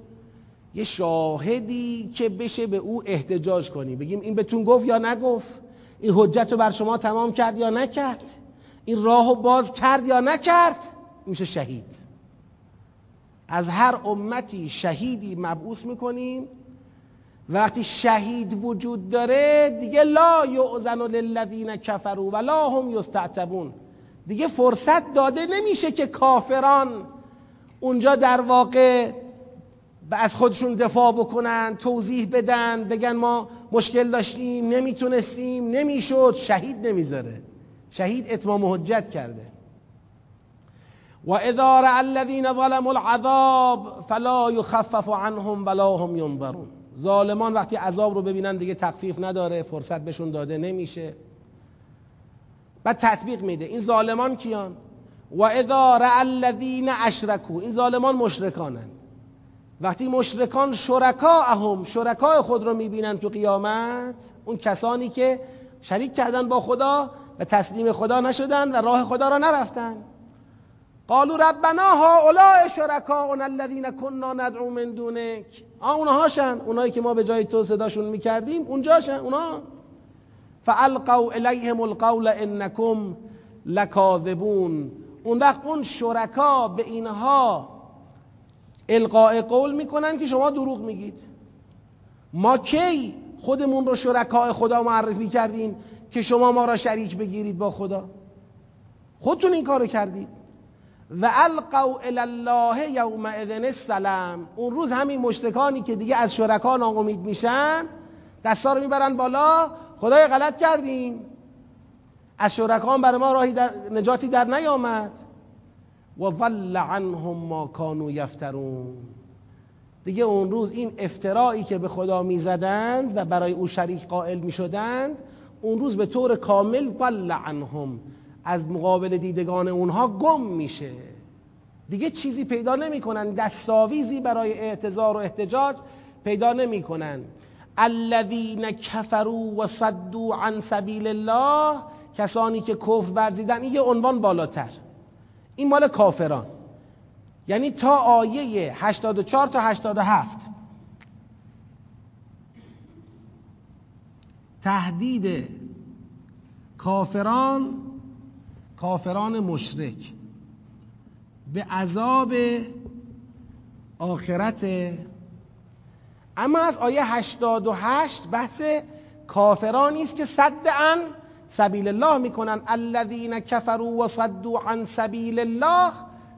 Speaker 1: یه شاهدی که بشه به او احتجاج کنی بگیم این بهتون گفت یا نگفت؟ این حجت رو بر شما تمام کرد یا نکرد؟ این راهو باز کرد یا نکرد؟ میشه شهید. از هر امتی شهیدی مبعوث می‌کنیم وقتی شهید وجود داره دیگه لا یعزن للذین کفروا ولا هم یستعتبون. دیگه فرصت داده نمیشه که کافران اونجا در واقع از خودشون دفاع بکنن توضیح بدن بگن ما مشکل داشتیم نمی‌تونستیم نمی‌شد شهید نمی‌ذاره. شهید اتمام حجت کرده. و اذا رأى الذين ظلموا العذاب فلا يخفف عنهم ولا هم ينظرون. ظالمان وقتی عذاب رو ببینن دیگه تخفیف نداره فرصت بهشون داده نمیشه. بعد تطبیق میده. این ظالمان کیان؟ و اذا رأى الذين اشركوا این ظالمان مشرکانند. وقتی مشرکان شرکاهم شرکای خود رو می‌بینن تو قیامت اون کسانی که شریک کردن با خدا و تسلیم خدا نشدن و راه خدا را نرفتن. قالوا ربنا هؤلاء شرکاؤنا الذين كنا ندعو من دونك آ اونهاشن اونایی که ما به جای تو صداشون می‌کردیم اونجاشن اونا فالقوا الیهم القول انکم لکاذبون. اون وقت اون شرکا به اینها القاء قول می‌کنن که شما دروغ میگید. ما کی خودمون رو شرکای خدا معرفی کردیم که شما ما را شریک بگیرید با خدا؟ خودتون این کارو کردید. و القوا الی الله یومئذ السلام. اون روز همین مشرکانی که دیگه از شرکا ناامید میشن دستا رو می‌برن بالا. خدای غلط کردیم. از شرکان برای ما راهی در نجاتی در نیامد. و ضل عنهم ما کانوا یفترون. دیگه اون روز این افترایی که به خدا می‌زدند و برای او شریک قائل می‌شدند اون روز به طور کامل ضل عنهم. از مقابل دیدگان اونها گم میشه. دیگه چیزی پیدا نمی‌کنن. دستاویزی برای اعتذار و احتجاج پیدا نمی‌کنن. الذین کفروا و صدوا عن سبیل الله کسانی که کفر ورزیدن این یه عنوان بالاتر. این مال کافران. یعنی تا آیه 84 تا 87 تهدید کافران کافران مشرک. به عذاب آخرت. اما از آیه 88 بحث کافرانی است که صد عن سبیل الله می‌کنن. الذین کفروا و صدوا عن سبیل الله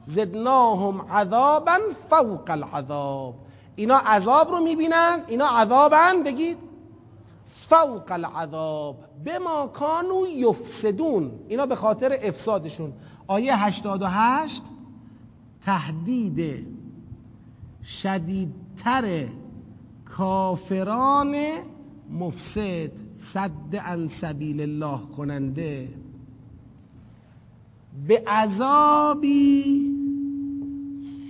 Speaker 1: زدناهم عذابا فوق العذاب. اینا عذاب رو می‌بینن اینا عذابن بگید فوق العذاب. به ما کانو یفسدون. اینا به خاطر افسادشون. آیه 88 تهدید شدیدتر کافران مفسد صد عن سبیل الله کننده. به عذابی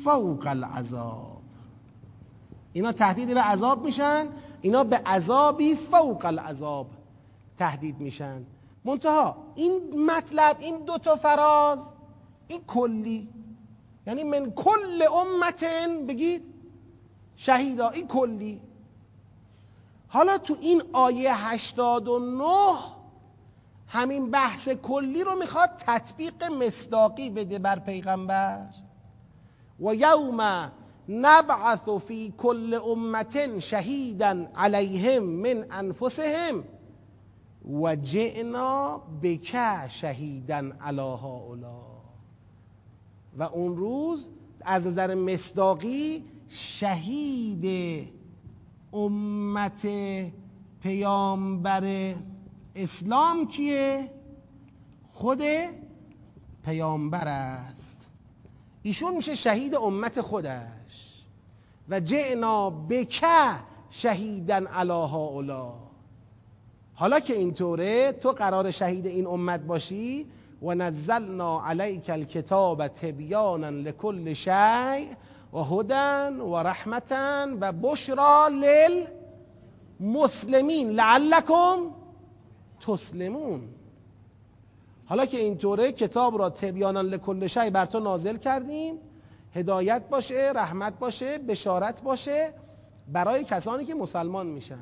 Speaker 1: فوق العذاب. اینا تهدید به عذاب میشن. اینا به عذابی فوق العذاب تهدید میشن. منتها این مطلب این دو تا فراز این کلی یعنی من کل امتن بگید شهیدا این کلی. حالا تو این آیه 89 همین بحث کلی رو می‌خواد تطبیق مصداقی بده بر پیغمبر. و یوم نبعث فی کل امت شهیدا علیهم من انفسهم و جئنا بک شهیدا علی هؤلاء. و اون روز از نظر مصداقی شهید امت پیامبر اسلام کیه؟ خود پیامبر است. ایشون میشه شهید امت خودش. و جعنا بک شهیدن علی هؤلاء. حالا که اینطوره تو قرار شهید این امت باشی؟ و نزلنا علیک الکتاب تبیانا لکل شیء و هدن و رحمتا و بشرا للمسلمین. لعلکم تسلمون. حالا که اینطوره کتاب را تبیانا لکل شی بر تو نازل کردیم. هدایت باشه رحمت باشه بشارت باشه برای کسانی که مسلمان میشن.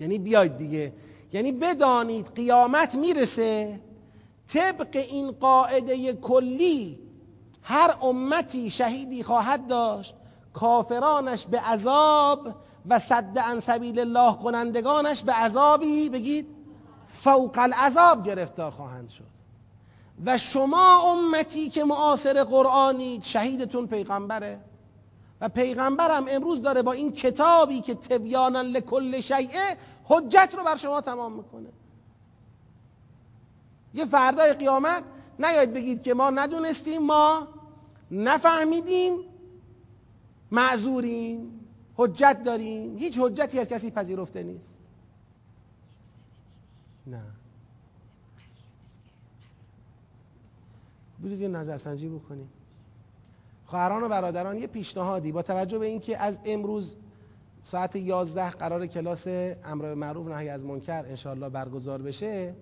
Speaker 1: یعنی بیاید دیگه. یعنی بدانید قیامت می‌رسه. طبق این قاعده کلی هر امتی شهیدی خواهد داشت. کافرانش به عذاب و صد عن سبیل الله کنندگانش به عذابی. بگید فوق العذاب گرفتار خواهند شد. و شما امتی که معاصر قرآنید شهیدتون پیغمبره. و پیغمبرم امروز داره با این کتابی که تبیانا لکل شیعه حجت رو بر شما تمام می‌کنه. یه فردای قیامت نیاید بگید که ما ندونستیم ما نفهمیدیم معذوریم حجت داریم. هیچ حجتی از کسی پذیرفته نیست. نه. بذارید یه نظرسنجی بکنیم. خواهران و برادران یه پیشنهادی با توجه به اینکه از امروز ساعت 11 قرار کلاس امر معروف نهی از منکر انشالله برگزار بشه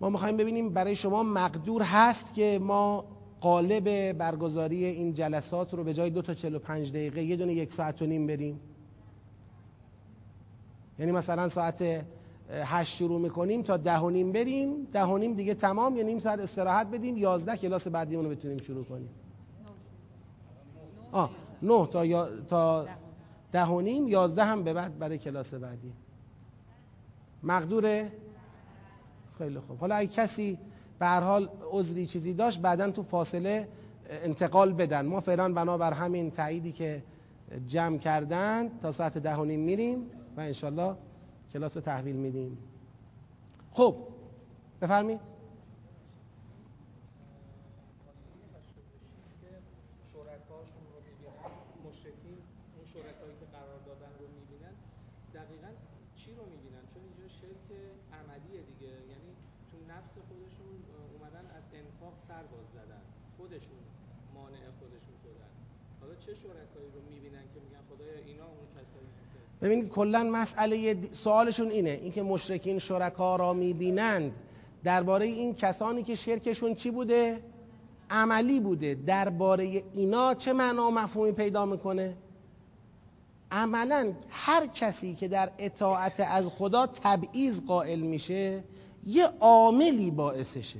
Speaker 1: ما می‌خوایم ببینیم برای شما مقدور هست که ما قالب برگزاری این جلسات رو به جای دو تا 45 دقیقه یه دونه یک ساعت و نیم بریم. یعنی مثلا ساعت هشت شروع می‌کنیم تا ده و نیم بریم. ده و نیم دیگه تمام یا نیم ساعت استراحت بدیم. یازده کلاس بعدی رو بتونیم شروع کنیم. آه نه تا, یا... تا ده و نیم یازده هم به بعد برای کلاس بعدی. مقدوره؟ خیلی خوب. حالا اگه کسی به هر حال عذری چیزی داشت بعدا تو فاصله انتقال بدن. ما فعلا بنابر همین تاییدی که جمع کردن تا ساعت ده و نیم میریم و انشالله کلاس رو تحویل میدیم. خب بفرمید
Speaker 2: شرکایی که قرار دادن رو می‌بینن دقیقا چی رو می‌بینن چون اینجا شرک عملیه دیگه یعنی تو نفس خودشون اومدن از انفاق سر باز زدن خودشون مانع خودشون شدن حالا چه شرکایی رو می‌بینن که میگن خدایا اینا اون کسایی
Speaker 1: ببینید کلا مسئله سوالشون اینه. اینکه مشرکین شرکا را می‌بینند. درباره این کسانی که شرکشون چی بوده؟ عملی بوده. درباره اینا چه معنا مفهومی پیدا می‌کنه؟ عملا هر کسی که در اطاعت از خدا تبعیض قائل میشه یه عاملی باعثشه.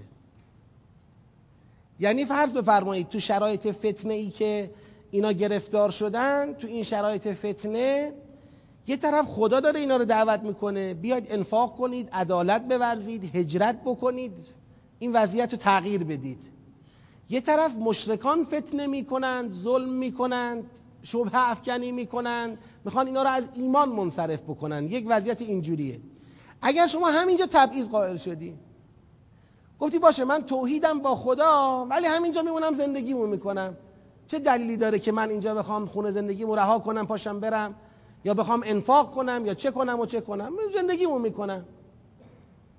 Speaker 1: یعنی فرض بفرمایید تو شرایط فتنه ای که اینا گرفتار شدن تو این شرایط فتنه یه طرف خدا داره اینا رو دعوت می‌کنه. بیاید انفاق کنید عدالت بورزید هجرت بکنید. این وضعیت رو تغییر بدید. یه طرف مشرکان فتنه می‌کنند ظلم می‌کنند شبه افکنی می‌کنن. می‌خوان اینا رو از ایمان منصرف بکنن. یک وضعیت اینجوریه. اگر شما همینجا تبعیض قائل شدی. گفتی باشه من توحیدم با خدا ولی همینجا میمونم زندگیمو می‌کنم. چه دلیلی داره که من اینجا بخوام خونه زندگیمو رها کنم پاشم برم؟ یا بخوام انفاق کنم یا چه کنم و چه کنم؟ زندگیمو می‌کنم.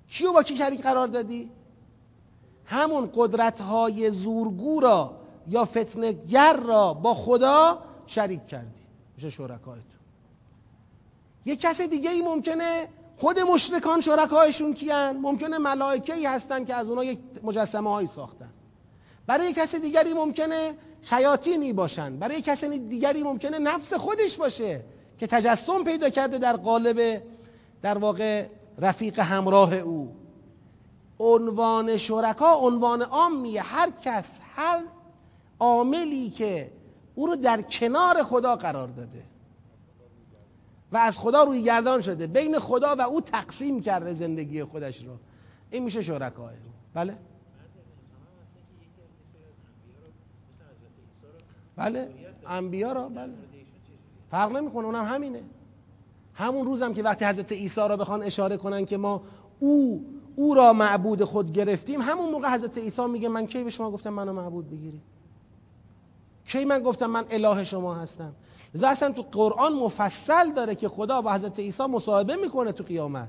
Speaker 1: کیو با کی شریک قرار دادی؟ همون قدرت های زورگو را یا فتنگر را با خدا شریک کردی. میشه شرکای تو یه کس دیگه ای ممکنه خود مشرکان شرکایشون کیان. ممکنه ملائکه ای هستن که از اونها یک مجسمه هایی ساختن. برای کس دیگری ممکنه شیاطینی باشن. برای کس دیگری ممکنه نفس خودش باشه. که تجسم پیدا کرده در قالب در واقع رفیق همراه او. عنوان شرکا عنوان عامیه. هر کس هر عاملی که او رو در کنار خدا قرار داده و از خدا روی گردان شده بین خدا و او تقسیم کرده زندگی خودش رو. این میشه شرکای بله؟ بله. انبیا رو بله. فرق نمی‌کنه اونم همینه. همون روزم که وقتی حضرت عیسی را بخوان اشاره کنن که ما او او را معبود خود گرفتیم همون موقع حضرت عیسی میگه من کی به شما گفتم منو معبود بگیرید؟ کی من گفتم من اله شما هستم؟ لذا اصلا تو قرآن مفصل داره که خدا با حضرت عیسی مصاحبه می‌کنه تو قیامت.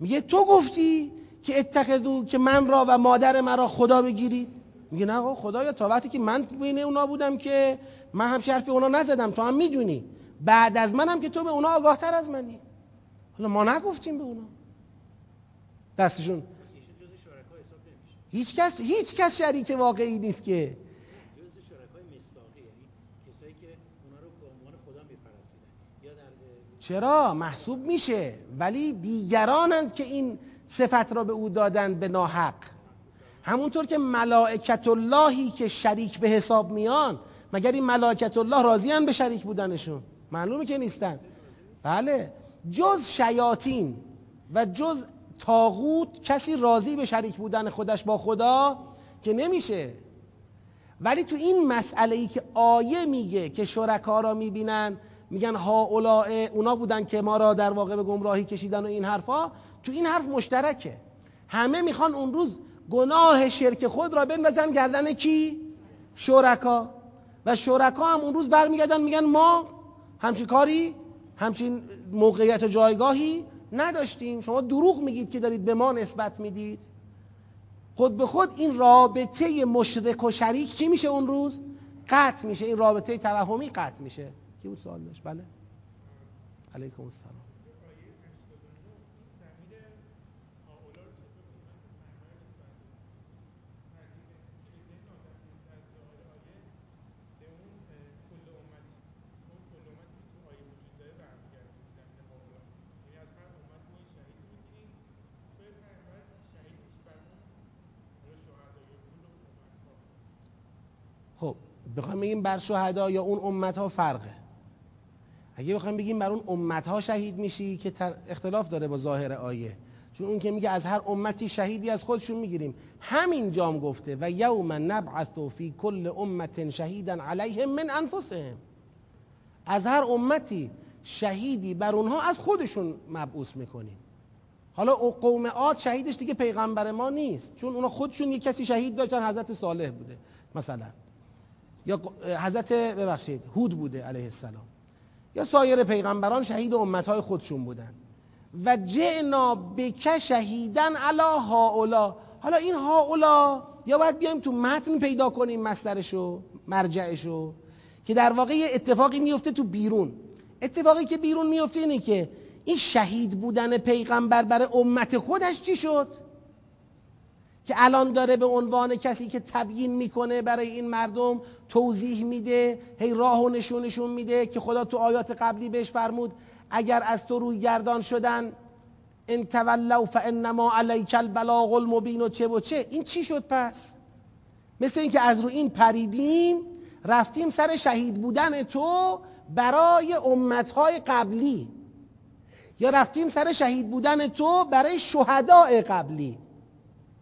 Speaker 1: میگه تو گفتی که اتخذو که من را و مادر مرا خدا بگیرید؟ میگه نه خدایا تا وقتی که من بین اونا بودم که من هم حرف اونا نزدم تو هم می‌دونی. بعد از منم که تو به اونا آگاه تر از منی. حالا ما نگفتیم به اونا. دستشون. هیچ کس هیچ کس شریک واقعی نیست که. چرا؟ محسوب میشه. ولی دیگرانند که این صفت را به او دادند به ناحق. همونطور که ملائکت اللهی که شریک به حساب میان مگر این ملائکت الله راضیان به شریک بودنشون؟ معلومه که نیستن. بله. جز شیاطین و جز تاغوت کسی راضی به شریک بودن خودش با خدا که نمیشه. ولی تو این مسئله ای که آیه میگه که شرکا را می‌بینن میگن ها اونا بودن که ما را در واقع به گمراهی کشیدن و این حرفا تو این حرف مشترکه. همه می‌خوان اون روز گناه شرک خود را بندازن گردن کی؟ شرکا. و شرکا هم اون روز برمیگردن میگن ما همچین کاری همچین موقعیت جایگاهی نداشتیم. شما دروغ میگید که دارید به ما نسبت می‌دید. خود به خود این رابطه مشرک و شریک چی میشه اون روز؟ قطع میشه. این رابطه توهمی قطع میشه. کی بود سوال داشت؟ بله. علیکم السلام. خب بخوایم بگیم بر شهدا یا اون امت ها فرقه. اگه بخوایم بگیم بر اون امتها شهید میشی که اختلاف داره با ظاهر آیه. چون اون که میگه از هر امتی شهیدی از خودشون می‌گیریم. همین جام گفته و یوم نبعث فی کل امت شهیدا علیهم من انفسهم. از هر امتی شهیدی بر اونها از خودشون مبعوث می‌کنیم. حالا قوم عاد شهیدش دیگه پیغمبر ما نیست. چون اونا خودشون یه کسی شهید داشتن حضرت صالح بوده مثلا. یا حضرت ببخشید هود بوده علیه السلام. یا سایر پیغمبران شهید امتهای خودشون بودن. و جعنا بک شهیدن علا هاولا حالا این هاولا یا باید بیایم تو متن پیدا کنیم مصدرشو مرجعشو که در واقع یه اتفاقی میفته تو بیرون. اتفاقی که بیرون میفته اینه که این شهید بودن پیغمبر برای امت خودش چی شد؟ که الان داره به عنوان کسی که تبیین می‌کنه برای این مردم توضیح میده هی راه و نشونشون میده که خدا تو آیات قبلی بهش فرمود اگر از تو روی گردان شدن ان تولوا فانما علیک البلاغ المبین و چه و چه. این چی شد پس؟ مثل اینکه از رو این پریدیم رفتیم سر شهید بودن تو برای امتهای قبلی. یا رفتیم سر شهید بودن تو برای شهداء قبلی.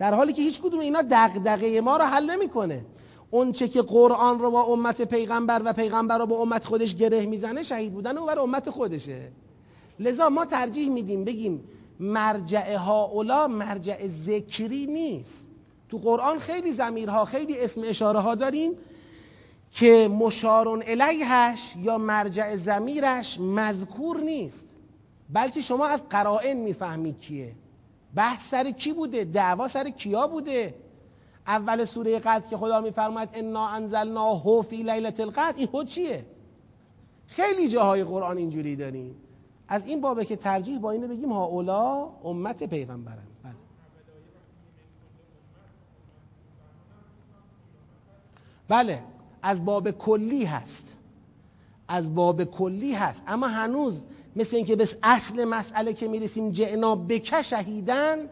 Speaker 1: در حالی که هیچ کدوم اینا دغدغه ما رو حل نمی‌کنه. اون چه که قرآن رو با امت پیغمبر و پیغمبر رو با امت خودش گره می‌زنه شهید بودن او برای امت خودشه. لذا ما ترجیح میدیم بگیم مرجع هاولا مرجع ذکری نیست. تو قرآن خیلی زمیرها خیلی اسم اشاره ها داریم که مشارون الیهش یا مرجع زمیرش مذکور نیست. بلکه شما از قرائن می‌فهمید کیه. بحث سر کی بوده؟ دعوا سر کیا بوده؟ اول سوره قدر که خدا میفرماید انا انزلناه فی لیلة القدر. این هو چیه؟ خیلی جاهای قرآن اینجوری داریم. از این بابه که ترجیح با اینو بگیم ها اولا امت پیغمبرند بله. بله. از باب کلی هست. از باب کلی هست. اما هنوز مثل اینکه به اصل مسئله که می‌رسیم جعنا بکه شهیدن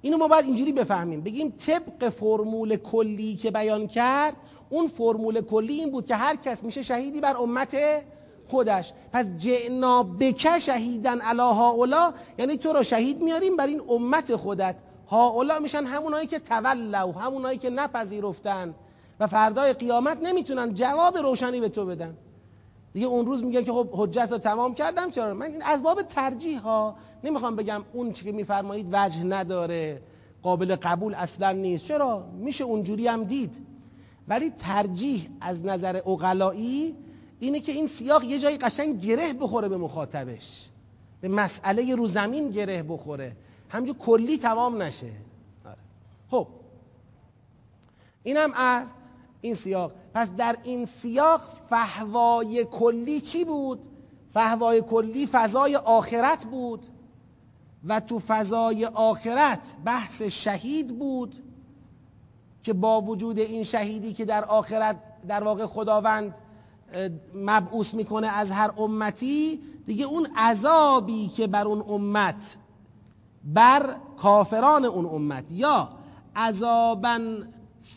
Speaker 1: اینو ما باید اینجوری بفهمیم. بگیم طبق فرمول کلی که بیان کرد اون فرمول کلی این بود که هر کس میشه شهیدی بر امت خودش. پس جعنا بکه شهیدن علا هاولا؟ یعنی تو رو شهید میاریم بر این امت خودت. هاولا میشن همونایی که تولو همونایی که نپذیرفتن و فردای قیامت نمی‌تونن جواب روشنی به تو بدن. دیگه اون روز میگه که خب حجت رو تمام کردم چرا؟ من این از باب ترجیح ها نمی‌خوام بگم اون چی که میفرمایید وجه نداره قابل قبول اصلا نیست. چرا؟ میشه اونجوری هم دید. ولی ترجیح از نظر اقلایی اینه که این سیاق یه جایی قشنگ گره بخوره به مخاطبش. به مسئله رو زمین گره بخوره. همجور کلی تمام نشه. آره. خب. اینم از این سیاق پس در این سیاق فهوای کلی چی بود؟ فهوای کلی فضای آخرت بود و تو فضای آخرت بحث شهید بود که با وجود این شهیدی که در آخرت در واقع خداوند مبعوث می‌کنه از هر امتی دیگه اون عذابی که بر اون امت بر کافران اون امت یا عذابا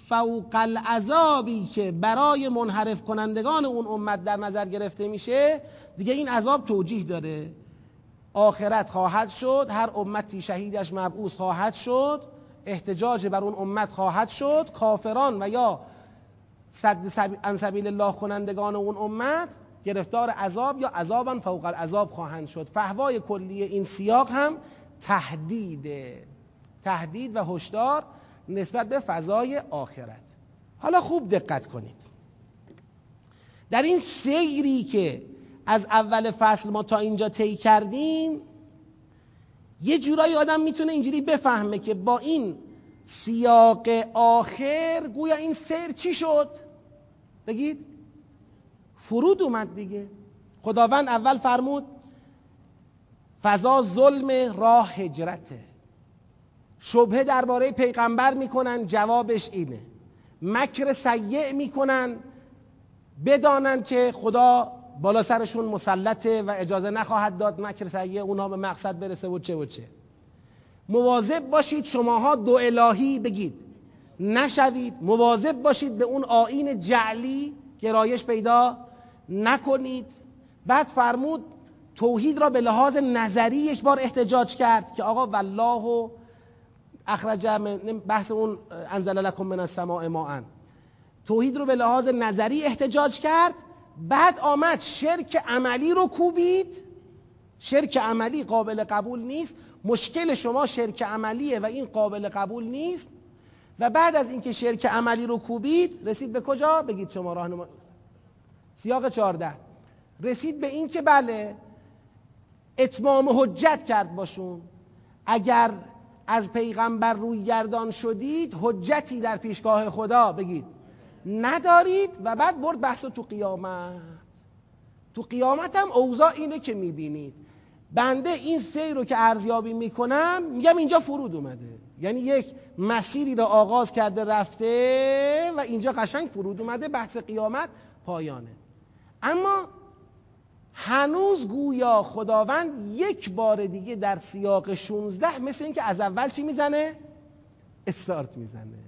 Speaker 1: فوق العذابی که برای منحرف کنندگان اون امت در نظر گرفته میشه دیگه این عذاب توجیه داره. آخرت خواهد شد هر امتی شهیدش مبعوث خواهد شد احتجاج بر اون امت خواهد شد کافران و یا صد انسبیل الله کنندگان اون امت گرفتار عذاب یا عذابا فوق العذاب خواهند شد. فهوای کلی این سیاق هم تهدیده. تهدید و هشدار نسبت به فضای آخرت. حالا خوب دقت کنید. در این سیری که از اول فصل ما تا اینجا طی کردیم یه جورایی آدم می‌تونه اینجوری بفهمه که با این سیاق آخر گویا این سیر چی شد؟ بگید. فرود اومد دیگه. خداوند اول فرمود فضا ظلم راه هجرته. شبهه درباره پیغمبر می‌کنن جوابش اینه. مکر سیع می‌کنن بدانند که خدا بالا سرشون مسلطه و اجازه نخواهد داد مکر سیع اونها به مقصد برسه و چه و چه. مواظب باشید شماها دو الهی بگید. نشوید مواظب باشید به اون آین جعلی گرایش پیدا نکنید. بعد فرمود توحید را به لحاظ نظری یک بار احتجاج کرد که آقا والله اخرج بحث اون انزل لکم من السماء ماء. توحید رو به لحاظ نظری احتجاج کرد بعد آمد شرک عملی رو کوبید. شرک عملی قابل قبول نیست. مشکل شما شرک عملیه و این قابل قبول نیست. و بعد از اینکه شرک عملی رو کوبید رسید به کجا؟ بگید شما راهنما سیاق 14 رسید به این که بله اتمام حجت کرد باشون. اگر از پیغمبر روی گردان شدید حجتی در پیشگاه خدا بگید. ندارید و بعد برد بحث تو قیامت. تو قیامت هم اوضاع اینه که می‌بینید. بنده این سیر رو که ارزیابی می‌کنم میگم اینجا فرود اومده. یعنی یک مسیری را آغاز کرده رفته و اینجا قشنگ فرود اومده بحث قیامت پایانه. اما هنوز گویا خداوند یک بار دیگه در سیاق 16 مثل اینکه از اول چی می‌زنه؟ استارت می‌زنه.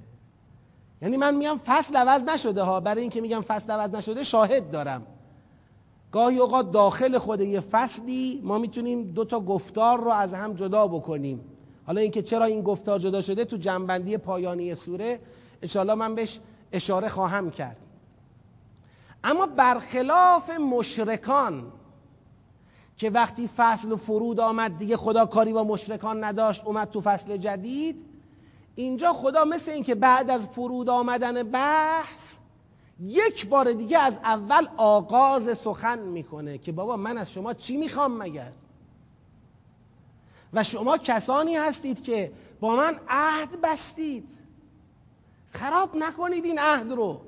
Speaker 1: یعنی من میگم فصل عوض نشده ها. برای اینکه میگم فصل عوض نشده شاهد دارم. گاهی اوقات داخل خود یه فصلی ما می‌تونیم دو تا گفتار رو از هم جدا بکنیم. حالا اینکه چرا این گفتار جدا شده تو جنبندی پایانی سوره انشاءالله من بهش اشاره خواهم کرد. اما برخلاف مشرکان که وقتی فصل فرود آمد دیگه خدا کاری با مشرکان نداشت اومد تو فصل جدید. اینجا خدا مثل اینکه بعد از فرود آمدن بحث یک بار دیگه از اول آغاز سخن می‌کنه که بابا من از شما چی می‌خوام مگر؟ و شما کسانی هستید که با من عهد بستید. خراب نکنید این عهد رو.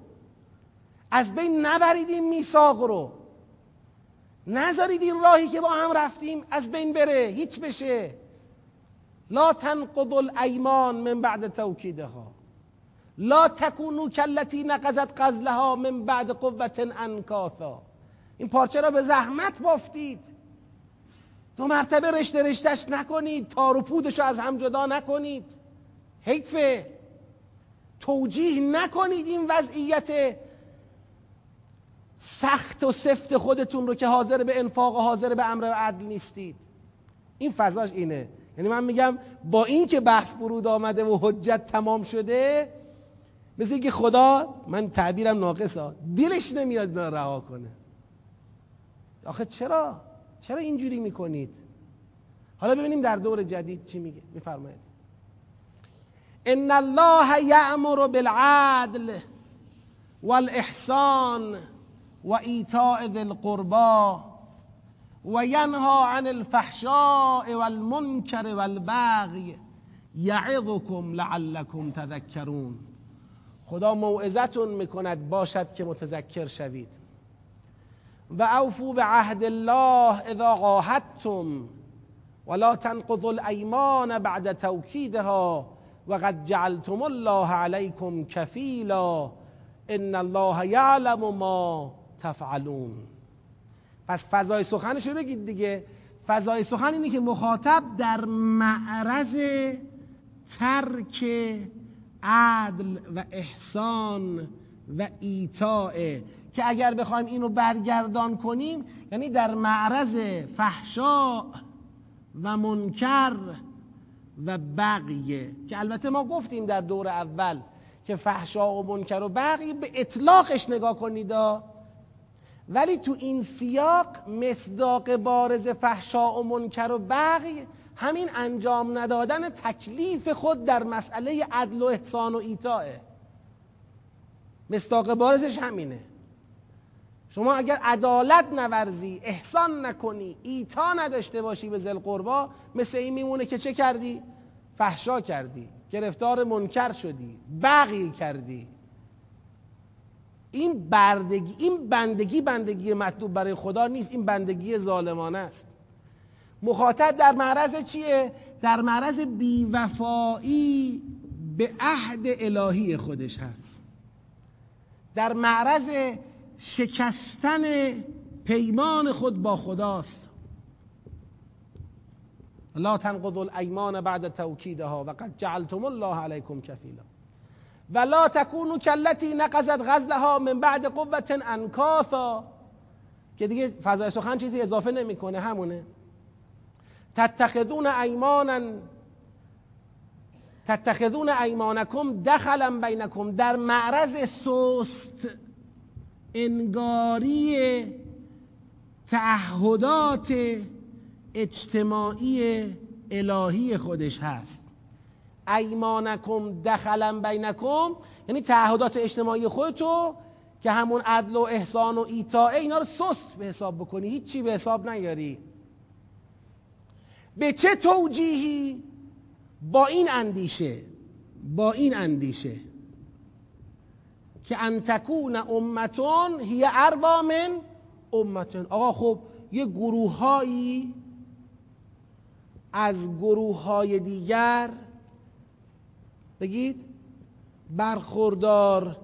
Speaker 1: از بین نبرید این میثاق رو. نذارید این راهی که با هم رفتیم از بین بره هیچ بشه. لا تنقض الایمان من بعد توکیدها. لا تکونو کلتی نقضت قزلها من بعد قوت انکاثا. این پارچه را به زحمت بافتید. دو مرتبه رشته رشتش نکنید تار و پودش رو از هم جدا نکنید. حیفه. توجیه نکنید این وضعیت سخت و سفت خودتون رو که حاضر به انفاق و حاضر به امر عدل نیستید. این فضاش اینه. یعنی من میگم با این که بحث فرود آمده و حجت تمام شده مثل که خدا من تعبیرم ناقصا دلش نمیاد من رها کنه. آخه چرا؟ چرا اینجوری می‌کنید؟ حالا ببینیم در دور جدید چی میگه. میفرمایید ان الله یأمر بالعدل والاحسان و ایتاء ذی القربا و ینها عن الفحشاء والمنکر والبغی یعظکم لعلکم تذکرون. خدا موعظتون می‌کند باشد که متذکر شوید. و اوفو به عهد الله اذا عاهدتم ولا تنقضوا الایمان بعد توکیدها وقد جعلتم الله علیکم کفیلا. ان الله یعلم ما تفعلون. پس فضای سخنش رو بگید دیگه. فضای سخن اینه که مخاطب در معرض ترک عدل و احسان و ایتاء که اگر بخوایم اینو برگردان کنیم یعنی در معرض فحشا و منکر و بقیه که البته ما گفتیم در دور اول که فحشا و منکر و بقیه به اطلاقش نگاه کنید ولی تو این سیاق مصداق بارز فحشا و منکر و بقی همین انجام ندادن تکلیف خود در مسئله عدل و احسان و ایتاه مصداق بارزش همینه. شما اگر عدالت نورزی احسان نکنی ایتا نداشته باشی به زل قربا مثل این میمونه که چه کردی؟ فحشا کردی گرفتار منکر شدی بقی کردی. این بردگی این بندگی بندگی مطلوب برای خدا نیست این بندگی ظالمانه است. مخاطب در معرض چیه؟ در معرض بیوفایی به عهد الهی خودش هست. در معرض شکستن پیمان خود با خداست. لا تنقضوا الایمان بعد توکیدها وقد جعلتم الله علیکم کفیلا. ولا تكونوا كالتي نقضت غزلها من بعد قوة انکاثا که دیگه فضای سخن چیزی اضافه نمی‌کنه همونه. تتخذون ایمانا تتخذون ایمانکم دخلا بینکم در معرض سست انگاری تعهدات اجتماعی الهی خودش هست. ایمانکم دخلا بینکم یعنی تعهدات اجتماعی خودتو که همون عدل و احسان و ایتاء اینا رو سست به حساب بکنی هیچی به حساب نیاری. به چه توجیهی؟ با این اندیشه با این اندیشه که انتکون امتون هی اربا من امتون. آقا خب یه گروههایی از گروه های دیگر بگید برخوردار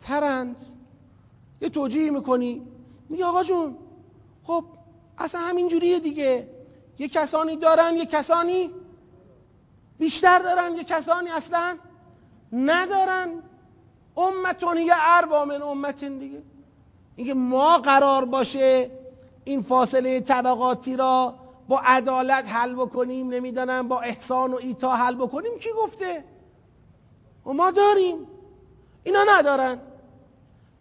Speaker 1: ترند یه توجیه می‌کنی؟ میگه آقا جون خب اصلا همین جوریه دیگه. یه کسانی دارن یه کسانی بیشتر دارن یه کسانی اصلا ندارن. امتون یه اربا من امتن دیگه. اینکه ما قرار باشه این فاصله طبقاتی را با عدالت حل بکنیم نمی‌دانم با احسان و ایتا حل بکنیم کی گفته؟ و ما داریم. اینا ندارن.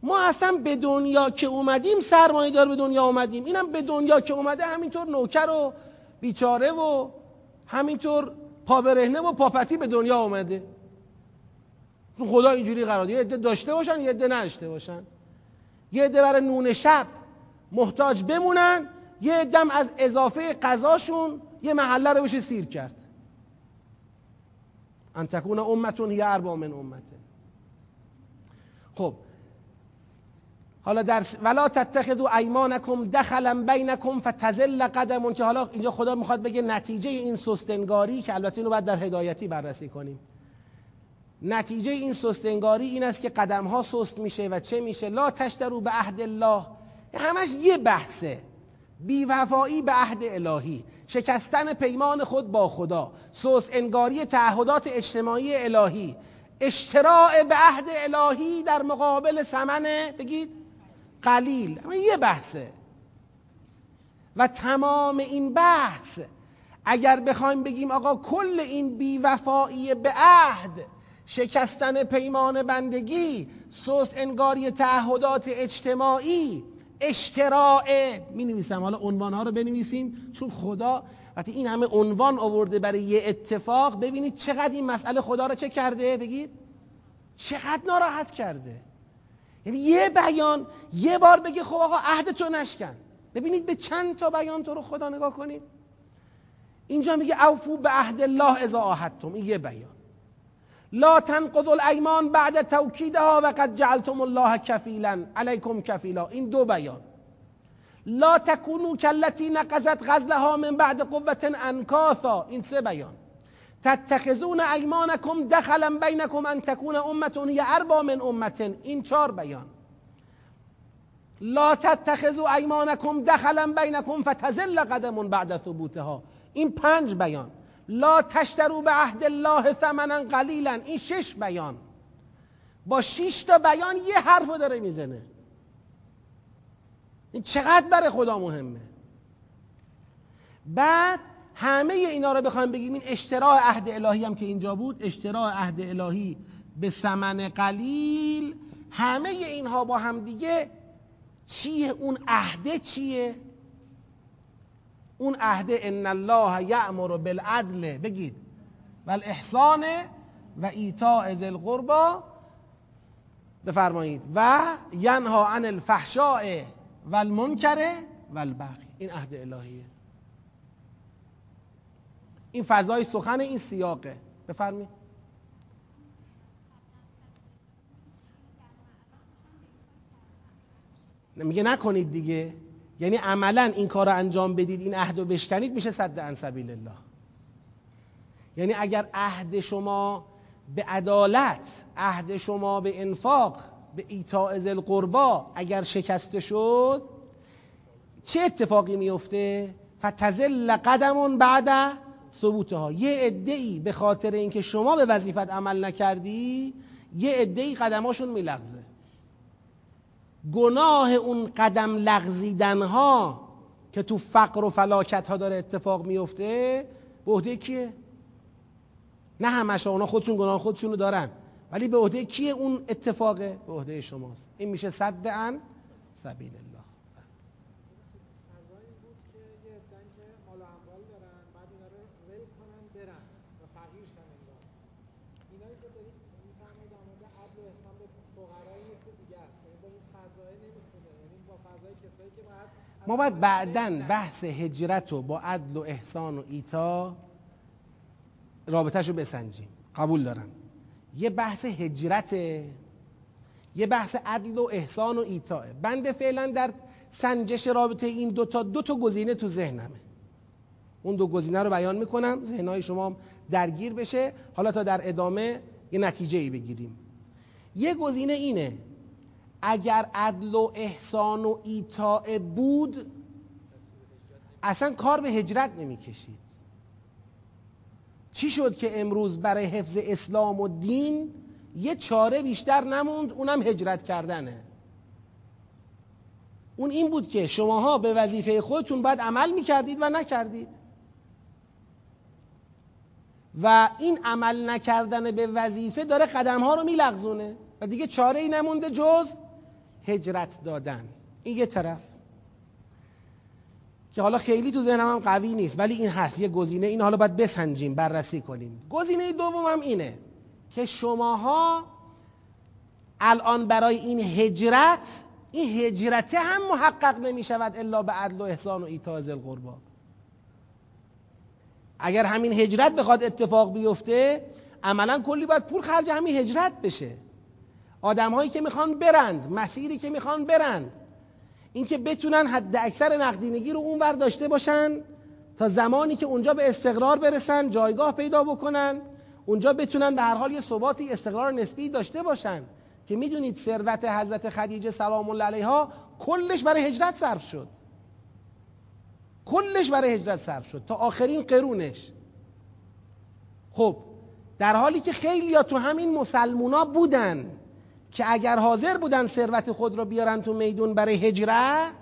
Speaker 1: ما اصلا به دنیا که اومدیم سرمایه دار به دنیا اومدیم. اینم به دنیا که اومده همینطور نوکر و بیچاره و همینطور پابرهنه و پاپتی به دنیا اومده. خدا اینجوری قرار یه عده داشته باشن یه عده نداشته باشن. یه عده برای نون شب محتاج بمونن یه دم از اضافه قضاشون یه محله رو بشه سیر کرد. ان تکون امتون هی اربا من امته. خب. حالا در ولا تتخذوا ایمانکم دخلا بینکم فتزل قدمون که حالا اینجا خدا می‌خواد بگه نتیجه این سستنگاری که البته اینو باید در هدایتی بررسی کنیم. نتیجه این سستنگاری این است که قدم ها سست میشه و چه میشه؟ لا تشترو به عهد الله. همش یه بحثه. بیوفایی به عهد الهی شکستن پیمان خود با خدا سوس انگاری تعهدات اجتماعی الهی. اشتراع به عهد الهی در مقابل سمن بگید قلیل. اما یه بحثه. و تمام این بحث اگر بخوایم بگیم آقا کل این بیوفایی به عهد شکستن پیمان بندگی سوس انگاری تعهدات اجتماعی اشتراع. می نویسم حالا عنوان ها رو بنویسیم چون خدا وقتی این همه عنوان آورده برای یه اتفاق ببینید چقدر این مسئله خدا رو چه کرده؟ بگید. چقدر ناراحت کرده. یعنی یه بیان یه بار بگه خب آقا عهد تو نشکن. ببینید به چند تا بیان تو رو خدا نگاه کنید. اینجا میگه اوفو به عهد الله اذا آهدتم این یه بیان. لا تنقض الایمان بعد توکیدها و قد جعلتم الله کفیلا علیکم کفیلا این دو بیان. لا تکونو کلتی نقضت غزلها من بعد قوت انکاثا. این سه بیان. تتخذون ایمانکم دخلا بینکم ان تکون امتون هی اربا من امتن این چهار بیان. لا تتخذوا ایمانکم دخلا بینکم فتزل قدم بعد ثبوتها. این پنج بیان. لا تشترو به عهد الله ثمنا قلیلا. این شش بیان. با شش تا بیان یه حرف داره می‌زنه. این چقدر برای خدا مهمه؟ بعد همه اینا رو بخوایم بگیم این اشتراع عهد الهی هم که اینجا بود اشتراع عهد الهی به سمن قلیل همه اینها با هم دیگه چیه؟ اون عهده چیه؟ اون عهده ان الله یأمر بالعدل بگید. و الاحسان و ایتاء ذی القربا بفرمایید. و ینها عن الفحشاء و المنکر و البغی. این عهد الهیه. این فضای سخن این سیاقه. بفرمایید. میگه نکنید دیگه. یعنی عملا این کار رو انجام بدید این عهد رو بشکنید میشه صد عن سبیل الله یعنی اگر عهد شما به عدالت عهد شما به انفاق به ایتاء القربا اگر شکسته شد چه اتفاقی میفته؟ فتزل قدم بعد ثبوتها. یه عده به خاطر اینکه شما به وظیفت عمل نکردی یه عده قدماشون میلغزه. گناه اون قدم لغزیدن ها که تو فقر و فلاکت ها داره اتفاق میفته به عهده کیه؟ نه همش اونا خودشون گناه خودشونو دارن. ولی به عهده کیه اون اتفاقه؟ به عهده شماست. این میشه صد ان سبیل الله
Speaker 3: فضایی بود که یه عدن که مال و اموال دارن بعد اینا رو ول کنن برن و فقیر شن انگار اینایی که دارید میفرمایید در مورد عدل و احسان به فقرای نیست دیگه است یعنی با این فضای نمی‌تونه یعنی با فضای کسایی که باید از
Speaker 1: ما باید
Speaker 3: بگذرن.
Speaker 1: بحث هجرت رو با عدل و احسان و ایتا رابطهش رو بسنجیم. قبول دارم. یه بحث هجرته یه بحث عدل و احسان و ایتاه. بنده فعلا در سنجش رابطه این دو تا دو تا گزینه تو ذهنمه. اون دو گزینه رو بیان می‌کنم ذهنهای شما درگیر بشه. حالا تا در ادامه یه نتیجه ای بگیریم. یه گزینه اینه اگر عدل و احسان و ایتاء بود اصلا کار به هجرت نمی‌کشید. چی شد که امروز برای حفظ اسلام و دین یه چاره بیشتر نموند؟ اونم هجرت کردنه. اون این بود که شماها به وظیفه خودتون باید عمل می‌کردید و نکردید. و این عمل نکردن به وظیفه داره قدم ها رو میلغزونه. و دیگه چاره ای نمونده جز هجرت دادن. این یه طرف. که حالا خیلی تو ذهنم هم قوی نیست ولی این هست یه گزینه. این حالا باید بسنجیم بررسی کنیم. گزینه دومم اینه که شماها الان برای این هجرت این هجرته هم محقق نمی شود الا به عدل و احسان و ایتاء ذی القربا اگر همین هجرت بخواد اتفاق بیفته عملا کلی باید پول خرج همین هجرت بشه. آدم هایی که می‌خوان برند مسیری که می‌خوان برند. اینکه بتونن حد اکثر نقدینگی رو اونور داشته باشن تا زمانی که اونجا به استقرار برسن جایگاه پیدا بکنن اونجا بتونن به هر حال یه ثباتی استقرار نسبی داشته باشن. که می‌دونید ثروت حضرت خدیجه سلام الله علیها کلش برای هجرت صرف شد. کلش برای هجرت صرف شد. تا آخرین قرونش. خب در حالی که خیلی تو همین مسلمونا بودن. که اگر حاضر بودن ثروت خود رو بیارن تو میدون برای هجرت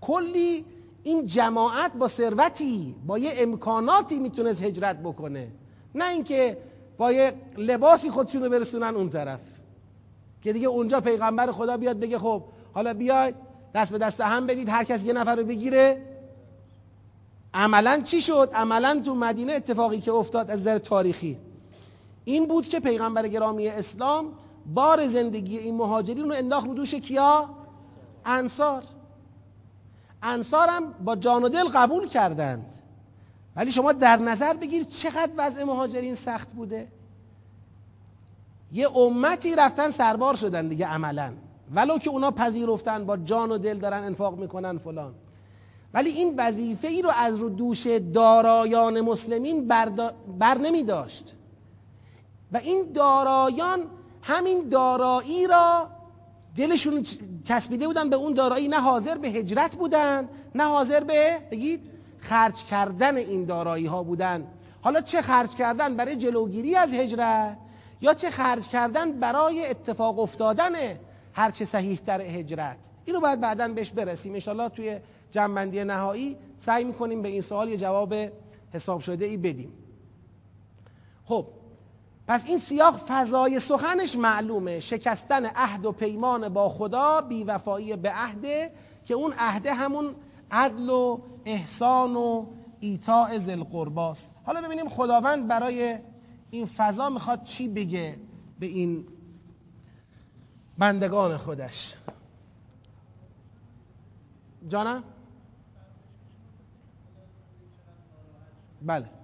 Speaker 1: کلی این جماعت با ثروتی با یه امکاناتی می‌تونست هجرت بکنه. نه اینکه با یه لباسی خودشون رو برسونن اون طرف. که دیگه اونجا پیغمبر خدا بیاد بگه خب حالا بیاید دست به دست هم بدید هر کس یه نفر رو بگیره. عملا چی شد؟ عملا تو مدینه اتفاقی که افتاد از نظر تاریخی این بود که پیغمبر گرامی اسلام بار زندگی این مهاجرین رو انداخت رو دوش کیا؟ انصار. انصارم با جان و دل قبول کردند. ولی شما در نظر بگیرید چقدر وضع مهاجرین سخت بوده. یه امتی رفتن سربار شدن دیگه عملا. ولو که اونا پذیرفتن با جان و دل دارن انفاق می‌کنن فلان. ولی این وظیفه ای رو از رو دوش دارایان مسلمین بردا... بر نمی داشت و این دارایان همین دارایی را دلشون چسبیده بودن به اون دارایی نه حاضر به هجرت بودن نه حاضر به بگید خرج کردن این دارایی ها بودن. حالا چه خرج کردن؟ برای جلوگیری از هجرت؟ یا چه خرج کردن برای اتفاق افتادن هرچه صحیح تر هجرت؟ اینو باید بعدا بهش برسیم. انشاءالله توی جنبندی نهایی سعی می‌کنیم به این سوال یه جواب حساب شده ای بدیم. خب پس این سیاق فضای سخنش معلومه. شکستن عهد و پیمان با خدا بیوفایی به عهده که اون عهده همون عدل و احسان و ایتاء ذی القرباست حالا ببینیم خداوند برای این فضا می‌خواد چی بگه به این بندگان خودش. جانم؟ بله.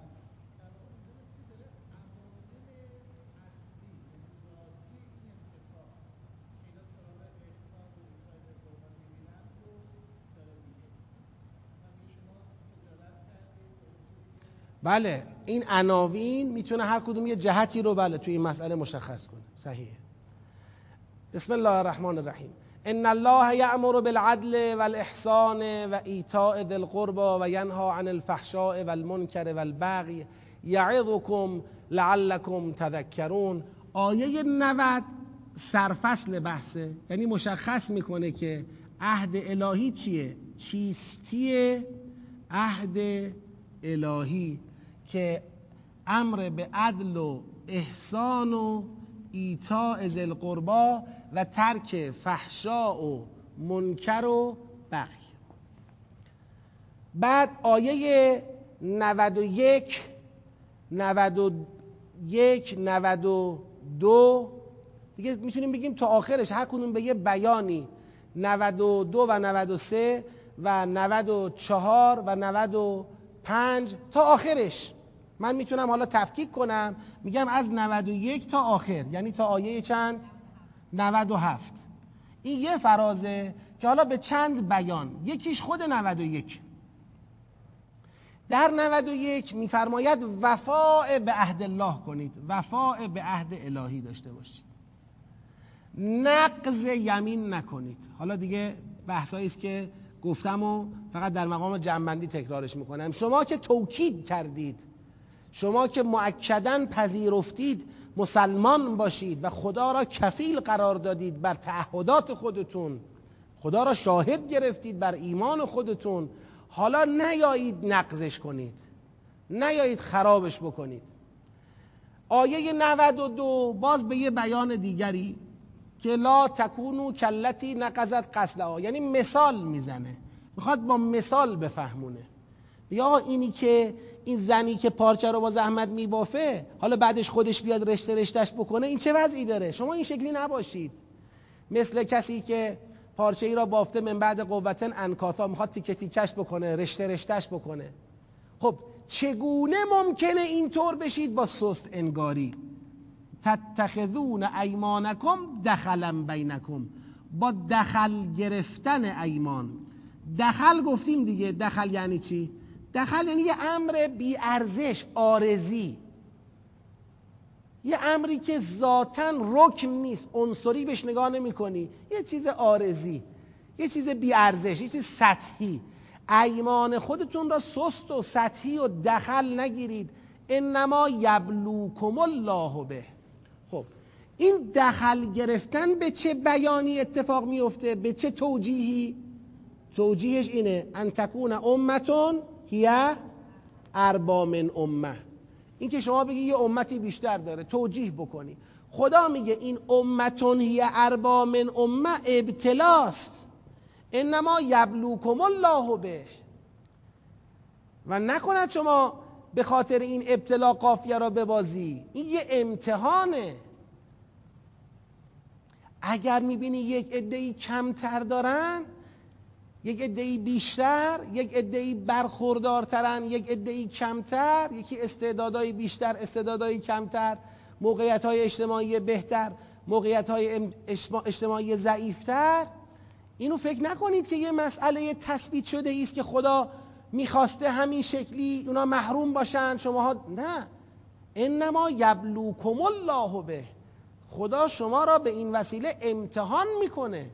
Speaker 1: بله. این عناوین می‌تونه هر کدوم یه جهتی رو بله توی این مسئله مشخص کنه. صحیحه. بسم الله الرحمن الرحیم. ان الله یأمر بالعدل والاحسان و ایتاء ذی القربى و ینها عن الفحشاء والمنکر والبغی. یعظکم لعلکم تذکرون. آیه 90 سرفصل بحثه. یعنی مشخص می‌کنه که عهد الهی چیه؟ چیستی عهد الهی؟ که امر به عدل و احسان و ایتاء ذی القربا و ترک فحشا و منکر و بغی. بعد آیه 91 91 92 دیگه می‌تونیم بگیم تا آخرش هر کدوم به یه بیانی. 92 و 93 و 94 و 95 تا آخرش. من می‌تونم حالا تفکیک کنم. میگم از 91 تا آخر. یعنی تا آیه چند؟ 97 این یه فرازه که حالا به چند بیان. یکیش خود 91 در 91 میفرماید وفاء به عهد الله کنید. وفاء به عهد الهی داشته باشید. نقض یمین نکنید. حالا دیگه بحثایی است که گفتم و فقط در مقام جنبندی تکرارش می‌کنم. شما که توکید کردید شما که معکدن پذیرفتید مسلمان باشید و خدا را کفیل قرار دادید بر تعهدات خودتون خدا را شاهد گرفتید بر ایمان خودتون حالا نیایید نقضش کنید نیایید خرابش بکنید. آیه 92 باز به یه بیان دیگری که لا تکونو کلتی نقضت قصدها یعنی مثال می‌زنه می‌خواد با مثال بفهمونه. یا اینی که این زنی که پارچه رو با زحمت میبافه حالا بعدش خودش بیاد رشته رشتهش بکنه این چه وضعی داره؟ شما این شکلی نباشید. مثل کسی که پارچه ای را بافته من بعد قوتن انکاثا می‌خواد تیکه تیکش بکنه رشته رشتهش بکنه. خب چگونه ممکنه اینطور بشید؟ با سست انگاری. تتخذون ایمانکم دخلا بینکم. با دخل گرفتن ایمان. دخل گفتیم دیگه. دخل یعنی چی؟ دخل یعنی یه امر بی ارزش آرزی. یه امری که ذاتا رکن نیست عنصری بهش نگاه نمی کنی یه چیز آرزی یه چیز بی ارزش یه چیز سطحی. ایمان خودتون را سست و سطحی و دخل نگیرید. انما یبلوکم الله به. خب این دخل گرفتن به چه بیانی اتفاق میفته به چه توجیهی؟ توجیهش اینه ان تکون امتون هیه اربا من امه. این که شما بگی یه امتی بیشتر داره توجیه بکنی. خدا میگه این امتون هی اربا من امه ابتلاست. انما یبلوکم الله به. و نکند شما به خاطر این ابتلا قافیه را ببازی. این یه امتحانه. اگر می‌بینی یک عدهای کمتر دارن یک عدهای بیشتر یک عدهای برخوردارترن یک عدهای کمتر یکی استعدادهای بیشتر استعدادهای کمتر موقعیت های اجتماعی بهتر موقعیت های اجتماعی ضعیفتر. اینو فکر نکنید که یه مسئله تثبیت شده است که خدا می‌خواسته همین شکلی اونا محروم باشن شماها نه. انما یبلوکم الله به. خدا شما را به این وسیله امتحان می‌کنه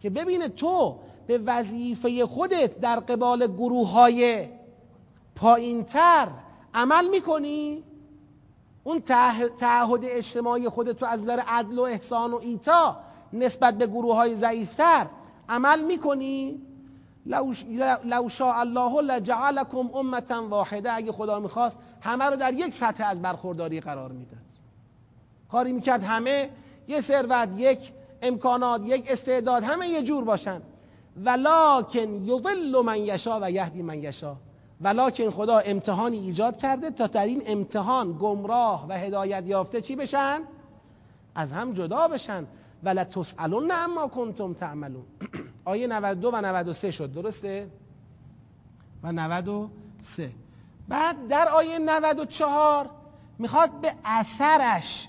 Speaker 1: که ببینه تو به وظیفه خودت در قبال گروه های پایینتر عمل می‌کنی؟ اون تعهد اجتماعی خودت رو از نظر عدل و احسان و ایتا نسبت به گروه های ضعیفتر عمل می‌کنی؟ لو شاء الله لجعلکم امتا واحده اگه خدا می‌خواست همه رو در یک سطح از برخورداری قرار می‌داد. کاری می‌کرد همه یه ثروت یک امکانات یک استعداد همه یه جور باشن. ولکن یضل من یشا و یهدی من یشا. ولکن خدا امتحانی ایجاد کرده تا در این امتحان گمراه و هدایت یافته چی بشن؟ از هم جدا بشن. ولا تسالون اما کنتم تعملون. آیه 92 و 93 شد. درسته؟ و 93 بعد در آیه 94 می‌خواد به اثرش.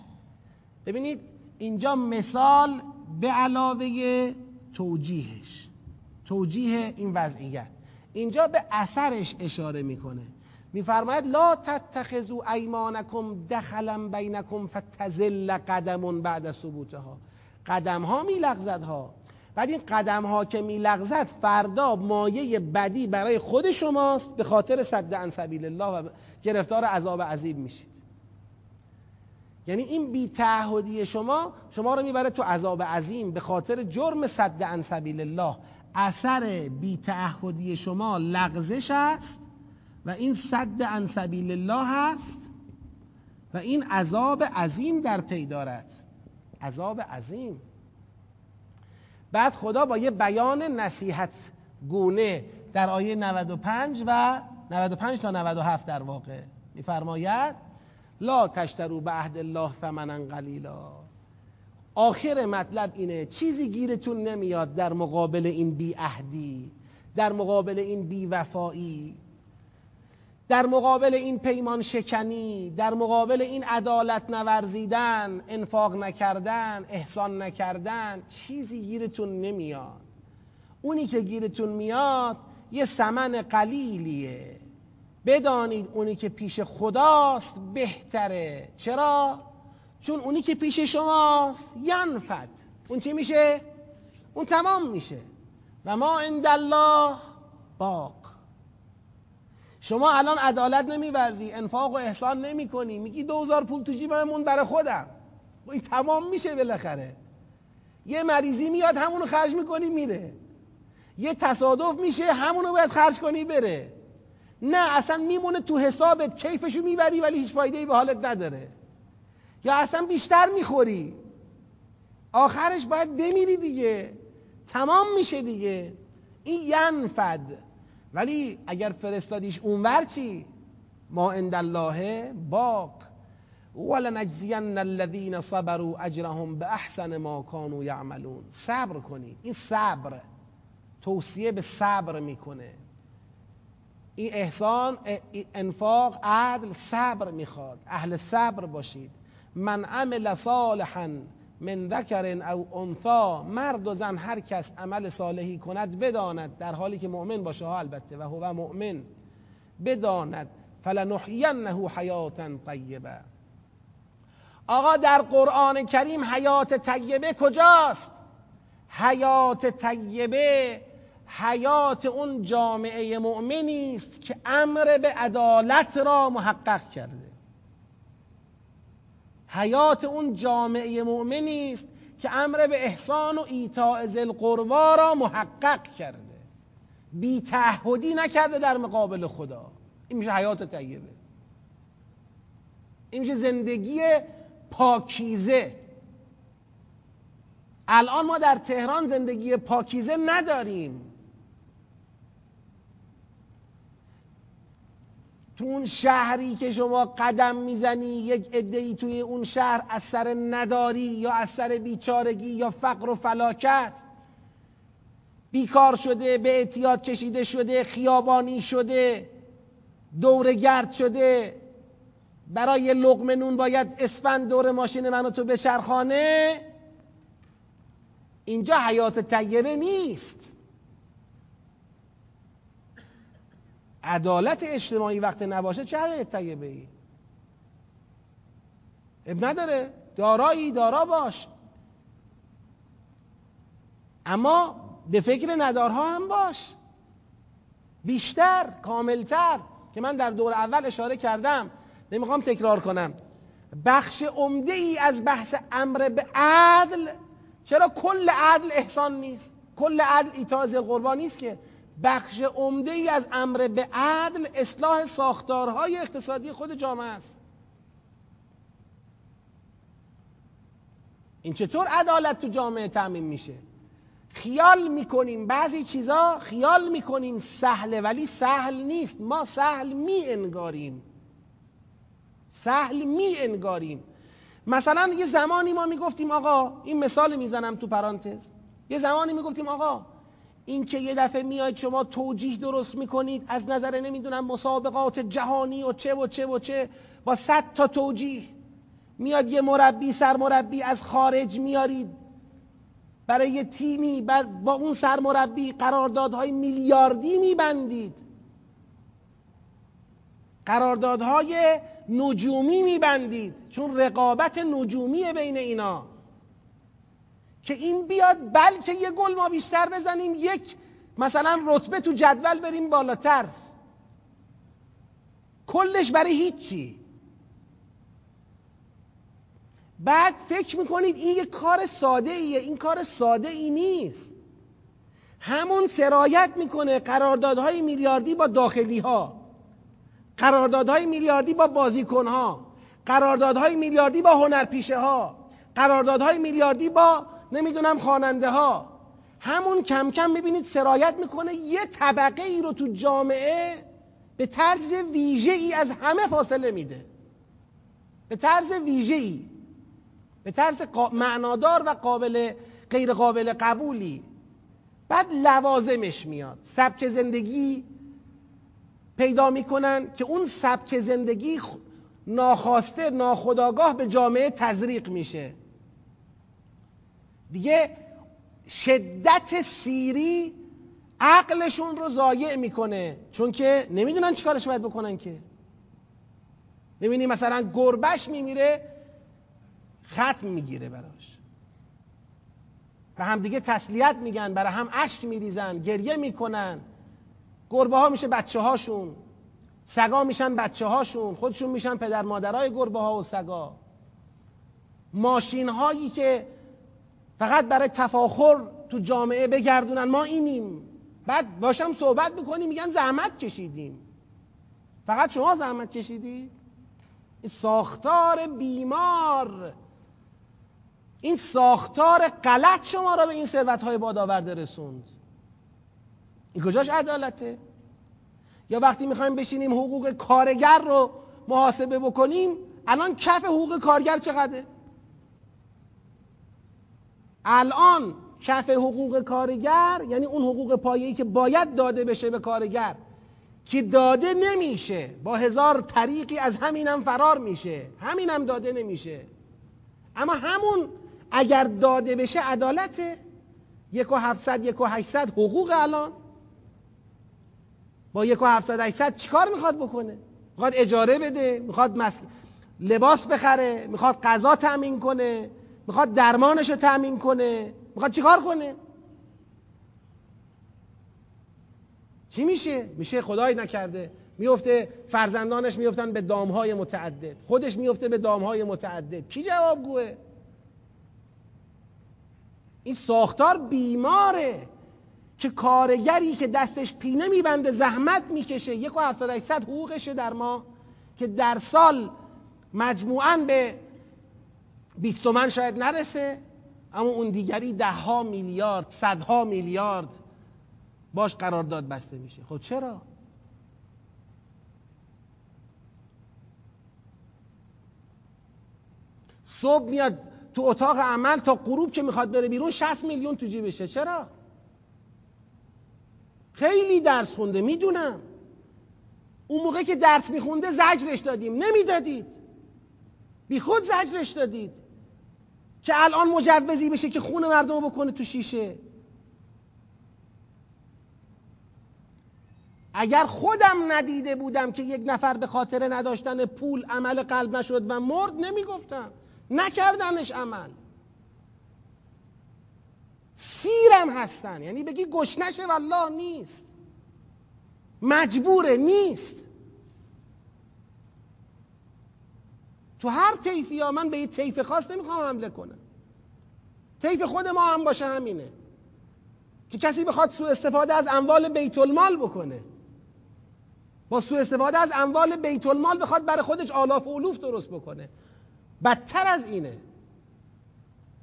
Speaker 1: ببینید اینجا مثال به علاوه توجیهش. توجیه این وضعیت. اینجا به اثرش اشاره می‌کنه. میفرماید لا تتخذوا ایمانکم دخلا بینکم فتزل قدم بعد ثبوتها. قدم ها میلغزد ها بعد این قدم ها که میلغزد فردا مایه بدی برای خود شماست به خاطر صد عن سبیل الله و گرفتار عذاب عظیم میشید. یعنی این بی تعهدی شما شما رو می‌بره تو عذاب عظیم به خاطر جرم صد عن سبیل الله. اثر بی تعهدی شما لغزش است و این صد عن سبیل الله هست و این عذاب عظیم در پی دارد. عذاب عظیم. بعد خدا با یه بیان نصیحت گونه در آیه 95 و 95 تا 97 در واقع میفرماید لا تشترو به عهد الله ثمنا قلیلا. آخر مطلب اینه چیزی گیرتون نمیاد در مقابل این بی عهدی در مقابل این بی وفایی در مقابل این پیمان شکنی در مقابل این عدالت نورزیدن انفاق نکردن احسان نکردن چیزی گیرتون نمیاد. اونی که گیرتون میاد یه سمن قلیلیه. بدانید اونی که پیش خداست بهتره. چرا؟ چون اونی که پیش شماست ینفد. اون چی میشه؟ اون تمام میشه. و ما عند الله باق. شما الان عدالت نمیورزی انفاق و احسان نمی کنی میگی دوزار پول تو جیبمون برای خودم. این تمام میشه بالاخره. یه مریضی میاد همونو خرج می‌کنی میره. یه تصادف میشه همونو باید خرج کنی بره. نه اصلا میمونه تو حسابت کیفشو می‌بری ولی هیچ فایده ای به حالت نداره. یا اصلا بیشتر می‌خوری؟ آخرش باید بمیری دیگه. تمام میشه دیگه. این ینفد. ولی اگر فرستادیش اونور چی؟ ما عند الله باق. ولنجزین الذین صبروا اجرهم به احسن ما کانوا یعملون. صبر کنید. این صبر. توصیه به صبر می‌کنه. این احسان انفاق عدل صبر می‌خواد. اهل صبر باشید. من عمل صالحا من ذکر او انثا مرد و زن هر کس عمل صالحی کند بداند در حالی که مؤمن باشه ها البته و هو مؤمن بداند فلنحینه حیاتا طیبه. آقا در قرآن کریم حیات طیبه کجاست؟ حیات طیبه حیات اون جامعه مؤمنی است که امر به عدالت را محقق کرده. حیات اون جامعه مؤمنی است که امر به احسان و ایتاء القربا را محقق کرده. بی تعهدی نکرده در مقابل خدا. این میشه حیات طیبه. این میشه زندگی پاکیزه. الان ما در تهران زندگی پاکیزه نداریم. تو اون شهری که شما قدم می‌زنی یک ای توی اون شهر از سر نداری یا از سر بیچارگی یا فقر و فلاکت؟ بیکار شده به اعتیاد کشیده شده خیابانی شده گرد شده. برای لقمه نون باید اسفند دور ماشین منو تو بچرخانه؟ اینجا حیات طیبه نیست. عدالت اجتماعی وقت نباشه چه حیات طیبه ای اب نداره. دارایی دارا باش. اما به فکر ندارها هم باش. بیشتر کاملتر که من در دور اول اشاره کردم. نمی‌خوام تکرار کنم. بخش عمده ای از بحث امر به عدل چرا کل عدل احسان نیست؟ کل عدل ایتاز القربان نیست که بخش عمده ای از امر به عدل اصلاح ساختارهای اقتصادی خود جامعه است. این چطور عدالت تو جامعه تعمین میشه؟ خیال می‌کنیم بعضی چیزا خیال می‌کنیم سهله ولی سهل نیست. ما سهل می انگاریم سهل می انگاریم مثلا یه زمانی ما می‌گفتیم آقا این مثال می‌زنم تو پرانتز. یه زمانی می‌گفتیم آقا این که یه دفعه میاید شما توجیه درست می‌کنید از نظر نمی‌دونم مسابقات جهانی و چه و چه و چه با صد تا توجیه میاد یه مربی سرمربی از خارج میارید. برای یه تیمی با اون سرمربی قراردادهای میلیاردی میبندید. قراردادهای نجومی میبندید. چون رقابت نجومی بین اینا. که این بیاد بلکه یه گل ما بیشتر بزنیم یک مثلا رتبه تو جدول بریم بالاتر. کلش برای هیچی. بعد فکر می‌کنید این یه کار ساده ایه این کار ساده ای نیست. همون سرایت می‌کنه قراردادهای میلیاردی با داخلی ها قراردادهای میلیاردی با بازیکن ها قراردادهای میلیاردی با هنرپیشه ها قراردادهای میلیاردی با نمی‌دونم خواننده ها همون کم کم می‌بینید سرایت می‌کنه یه طبقه ای رو تو جامعه به طرز ویژه ای از همه فاصله میده. به طرز ویژه ای به طرز معنادار و قابل غیر قابل قبولی. بعد لوازمش میاد. سبک زندگی پیدا می‌کنن که اون سبک زندگی ناخواسته ناخداگاه به جامعه تزریق میشه. دیگه شدت سیری عقلشون رو ضایع می‌کنه. چون که نمی‌دونن چیکارش باید بکنن که. می‌بینی مثلا گربش میمیره ختم می‌گیره براش. و هم دیگه تسلیت میگن برای هم اشک میریزن گریه می‌کنن. گربه ها میشه بچه هاشون سگا میشن بچه هاشون خودشون میشن پدر مادرای گربه ها و سگا. ماشین هایی که فقط برای تفاخر تو جامعه بگردونن. ما اینیم. بعد باشم صحبت می‌کنیم میگن زحمت کشیدیم. فقط شما زحمت کشیدی؟ این ساختار بیمار. این ساختار غلط شما را به این ثروت های بادآورده رسوند. این کجاش عدالته؟ یا وقتی می‌خوایم بشینیم حقوق کارگر رو محاسبه بکنیم الان کف حقوق کارگر چقدره؟ الان کف حقوق کارگر یعنی اون حقوق پایه‌ای که باید داده بشه به کارگر که داده نمیشه. با هزار طریقی از همینم فرار میشه. همینم داده نمیشه. اما همون اگر داده بشه عدالته. یک و هفتصد یک و هشتصد حقوق الان. با یک و هفتصد هشتصد چیکار می‌خواد بکنه؟ می‌خواد اجاره بده می‌خواد لباس بخره می‌خواد غذا تأمین کنه. می‌خواد درمانش رو تأمین کنه. می‌خواد چیکار کنه؟ چی میشه؟ میشه خدای نکرده. میفته فرزندانش میفتن به دامهای متعدد. خودش میفته به دامهای متعدد. کی جوابگوه؟ این ساختار بیماره که کارگری که دستش پینه میبنده زحمت می‌کشه. یک و هفتصد حقوقشه در ما که در سال مجموعاً به بیست تومن شاید نرسه اما اون دیگری ده ها میلیارد صدها میلیارد باش قرارداد بسته میشه. خب چرا؟ صبح میاد تو اتاق عمل تا غروب که می‌خواد بره بیرون 60 میلیون تو جیبشه. چرا؟ خیلی درس خونده می‌دونم. اون موقع که درس میخونده زجرش دادیم. نمی‌دادید. بی خود زجرش دادید. که الان مجوزی بشه که خون مردم رو بکنه تو شیشه. اگر خودم ندیده بودم که یک نفر به خاطر نداشتن پول عمل قلب نشد و مرد نمی‌گفتم. نکردنش عمل. سیرم هستن. یعنی بگی گشنشه والله نیست. مجبوره نیست. تو هر طیفی ها من به یه طیف خاص نمی‌خوام حمله کنم. طیف خود ما هم باشه همینه. که کسی بخواد سوء استفاده از اموال بیت المال بکنه. با سوء استفاده از اموال بیت المال بخواد برای خودش آلاف و علوف درست بکنه. بدتر از اینه.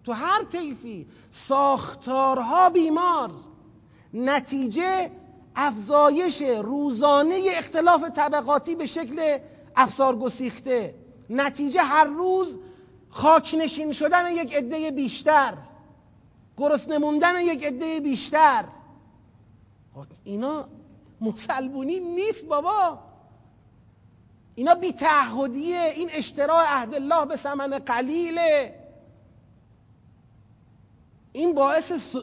Speaker 1: تو هر طیفی ساختارها بیمار. نتیجه افزایش روزانه اختلاف طبقاتی به شکل افسار گسیخته نتیجه هر روز خاکنشین شدن یک عده بیشتر گرسنه موندن یک عده بیشتر. خب اینا مسلمونی نیست بابا. اینا بی تعهدیه این اشتراع عهد الله به ثمن قلیله. این باعث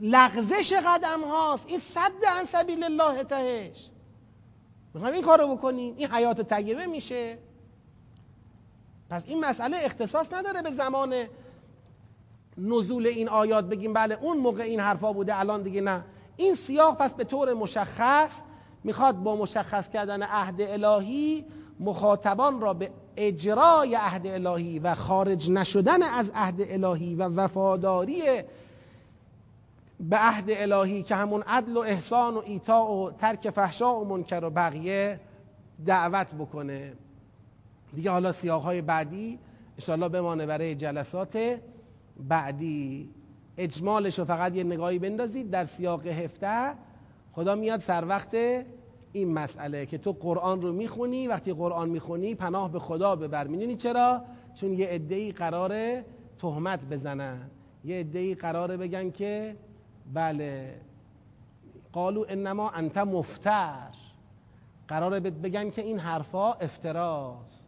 Speaker 1: لغزش قدم هاست. این صد عن سبیل الله تهش. می‌خوایم این کارو بکنیم؟ این حیات طیبه میشه. پس این مسئله اختصاص نداره به زمان نزول این آیات بگیم بله اون موقع این حرفا بوده الان دیگه نه. این سیاق پس به طور مشخص می‌خواد با مشخص کردن عهد الهی مخاطبان را به اجرای عهد الهی و خارج نشدن از عهد الهی و وفاداری به عهد الهی که همون عدل و احسان و ایتا و ترک فحشا و منکر و بقیه دعوت بکنه. دیگه حالا سیاق های بعدی انشاءالله بمانه برای جلسات بعدی. اجمالش رو فقط یه نگاهی بندازید در سیاق هفته. خدا میاد سر وقت این مسئله که تو قرآن رو می‌خونی وقتی قرآن می‌خونی پناه به خدا ببر. می‌دونی چرا؟ چون یه عده‌ای قراره تهمت بزنن. یه عده‌ای قراره بگن که بله قالو انما انت مفتر. قراره بگن که این حرفا افتراست.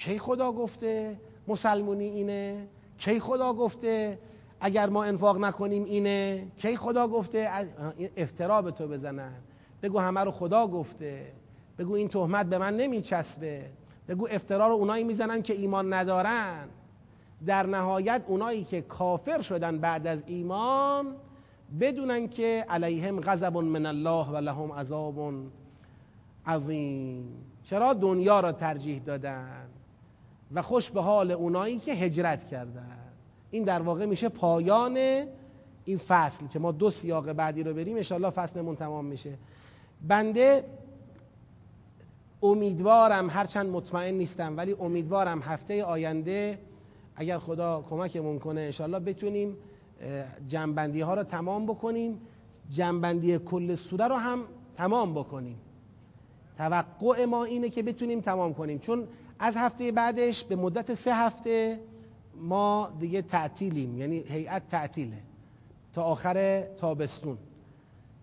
Speaker 1: کی خدا گفته؟ مسلمونی اینه؟ کی خدا گفته؟ اگر ما انفاق نکنیم اینه؟ کی خدا گفته؟ افترا به تو بزنن. بگو همه رو خدا گفته. بگو این تهمت به من نمیچسبه. بگو افترا رو اونایی می‌زنن که ایمان ندارن. در نهایت اونایی که کافر شدن بعد از ایمان بدونن که علیهم غضب من الله و لهم عذاب عظیم. چرا دنیا را ترجیح دادن؟ و خوش به حال اونایی که هجرت کردن. این در واقع میشه پایان این فصل که ما دو سیاق بعدی رو بریم. انشاءالله فصلمون تمام میشه. بنده امیدوارم هرچند مطمئن نیستم ولی امیدوارم هفته آینده اگر خدا کمکمون کنه انشاءالله بتونیم جنبندی ها رو تمام بکنیم. جنبندی کل سوره رو هم تمام بکنیم. توقع ما اینه که بتونیم تمام کنیم. چون از هفته بعدش به مدت سه هفته ما دیگه تعطیلیم یعنی هیئت تعطیله تا آخر تابستون.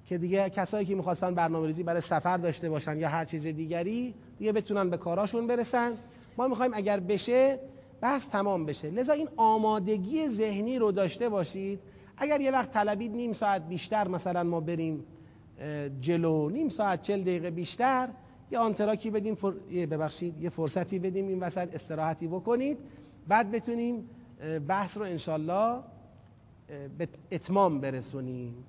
Speaker 1: که دیگه کسایی که می‌خواستن برنامه ریزی برای سفر داشته باشن یا هر چیز دیگری دیگه بتونن به کاراشون برسن. ما می‌خوایم اگر بشه بحث تمام بشه. لذا این آمادگی ذهنی رو داشته باشید. اگر یه وقت طلبید نیم ساعت بیشتر مثلا ما بریم جلو نیم ساعت چل دقیقه بیشتر یه آنتراکی بدیم فر... ببخشید یه فرصتی بدیم این وسط استراحتی بکنید. بعد بتونیم بحث رو انشالله به اتمام برسونیم.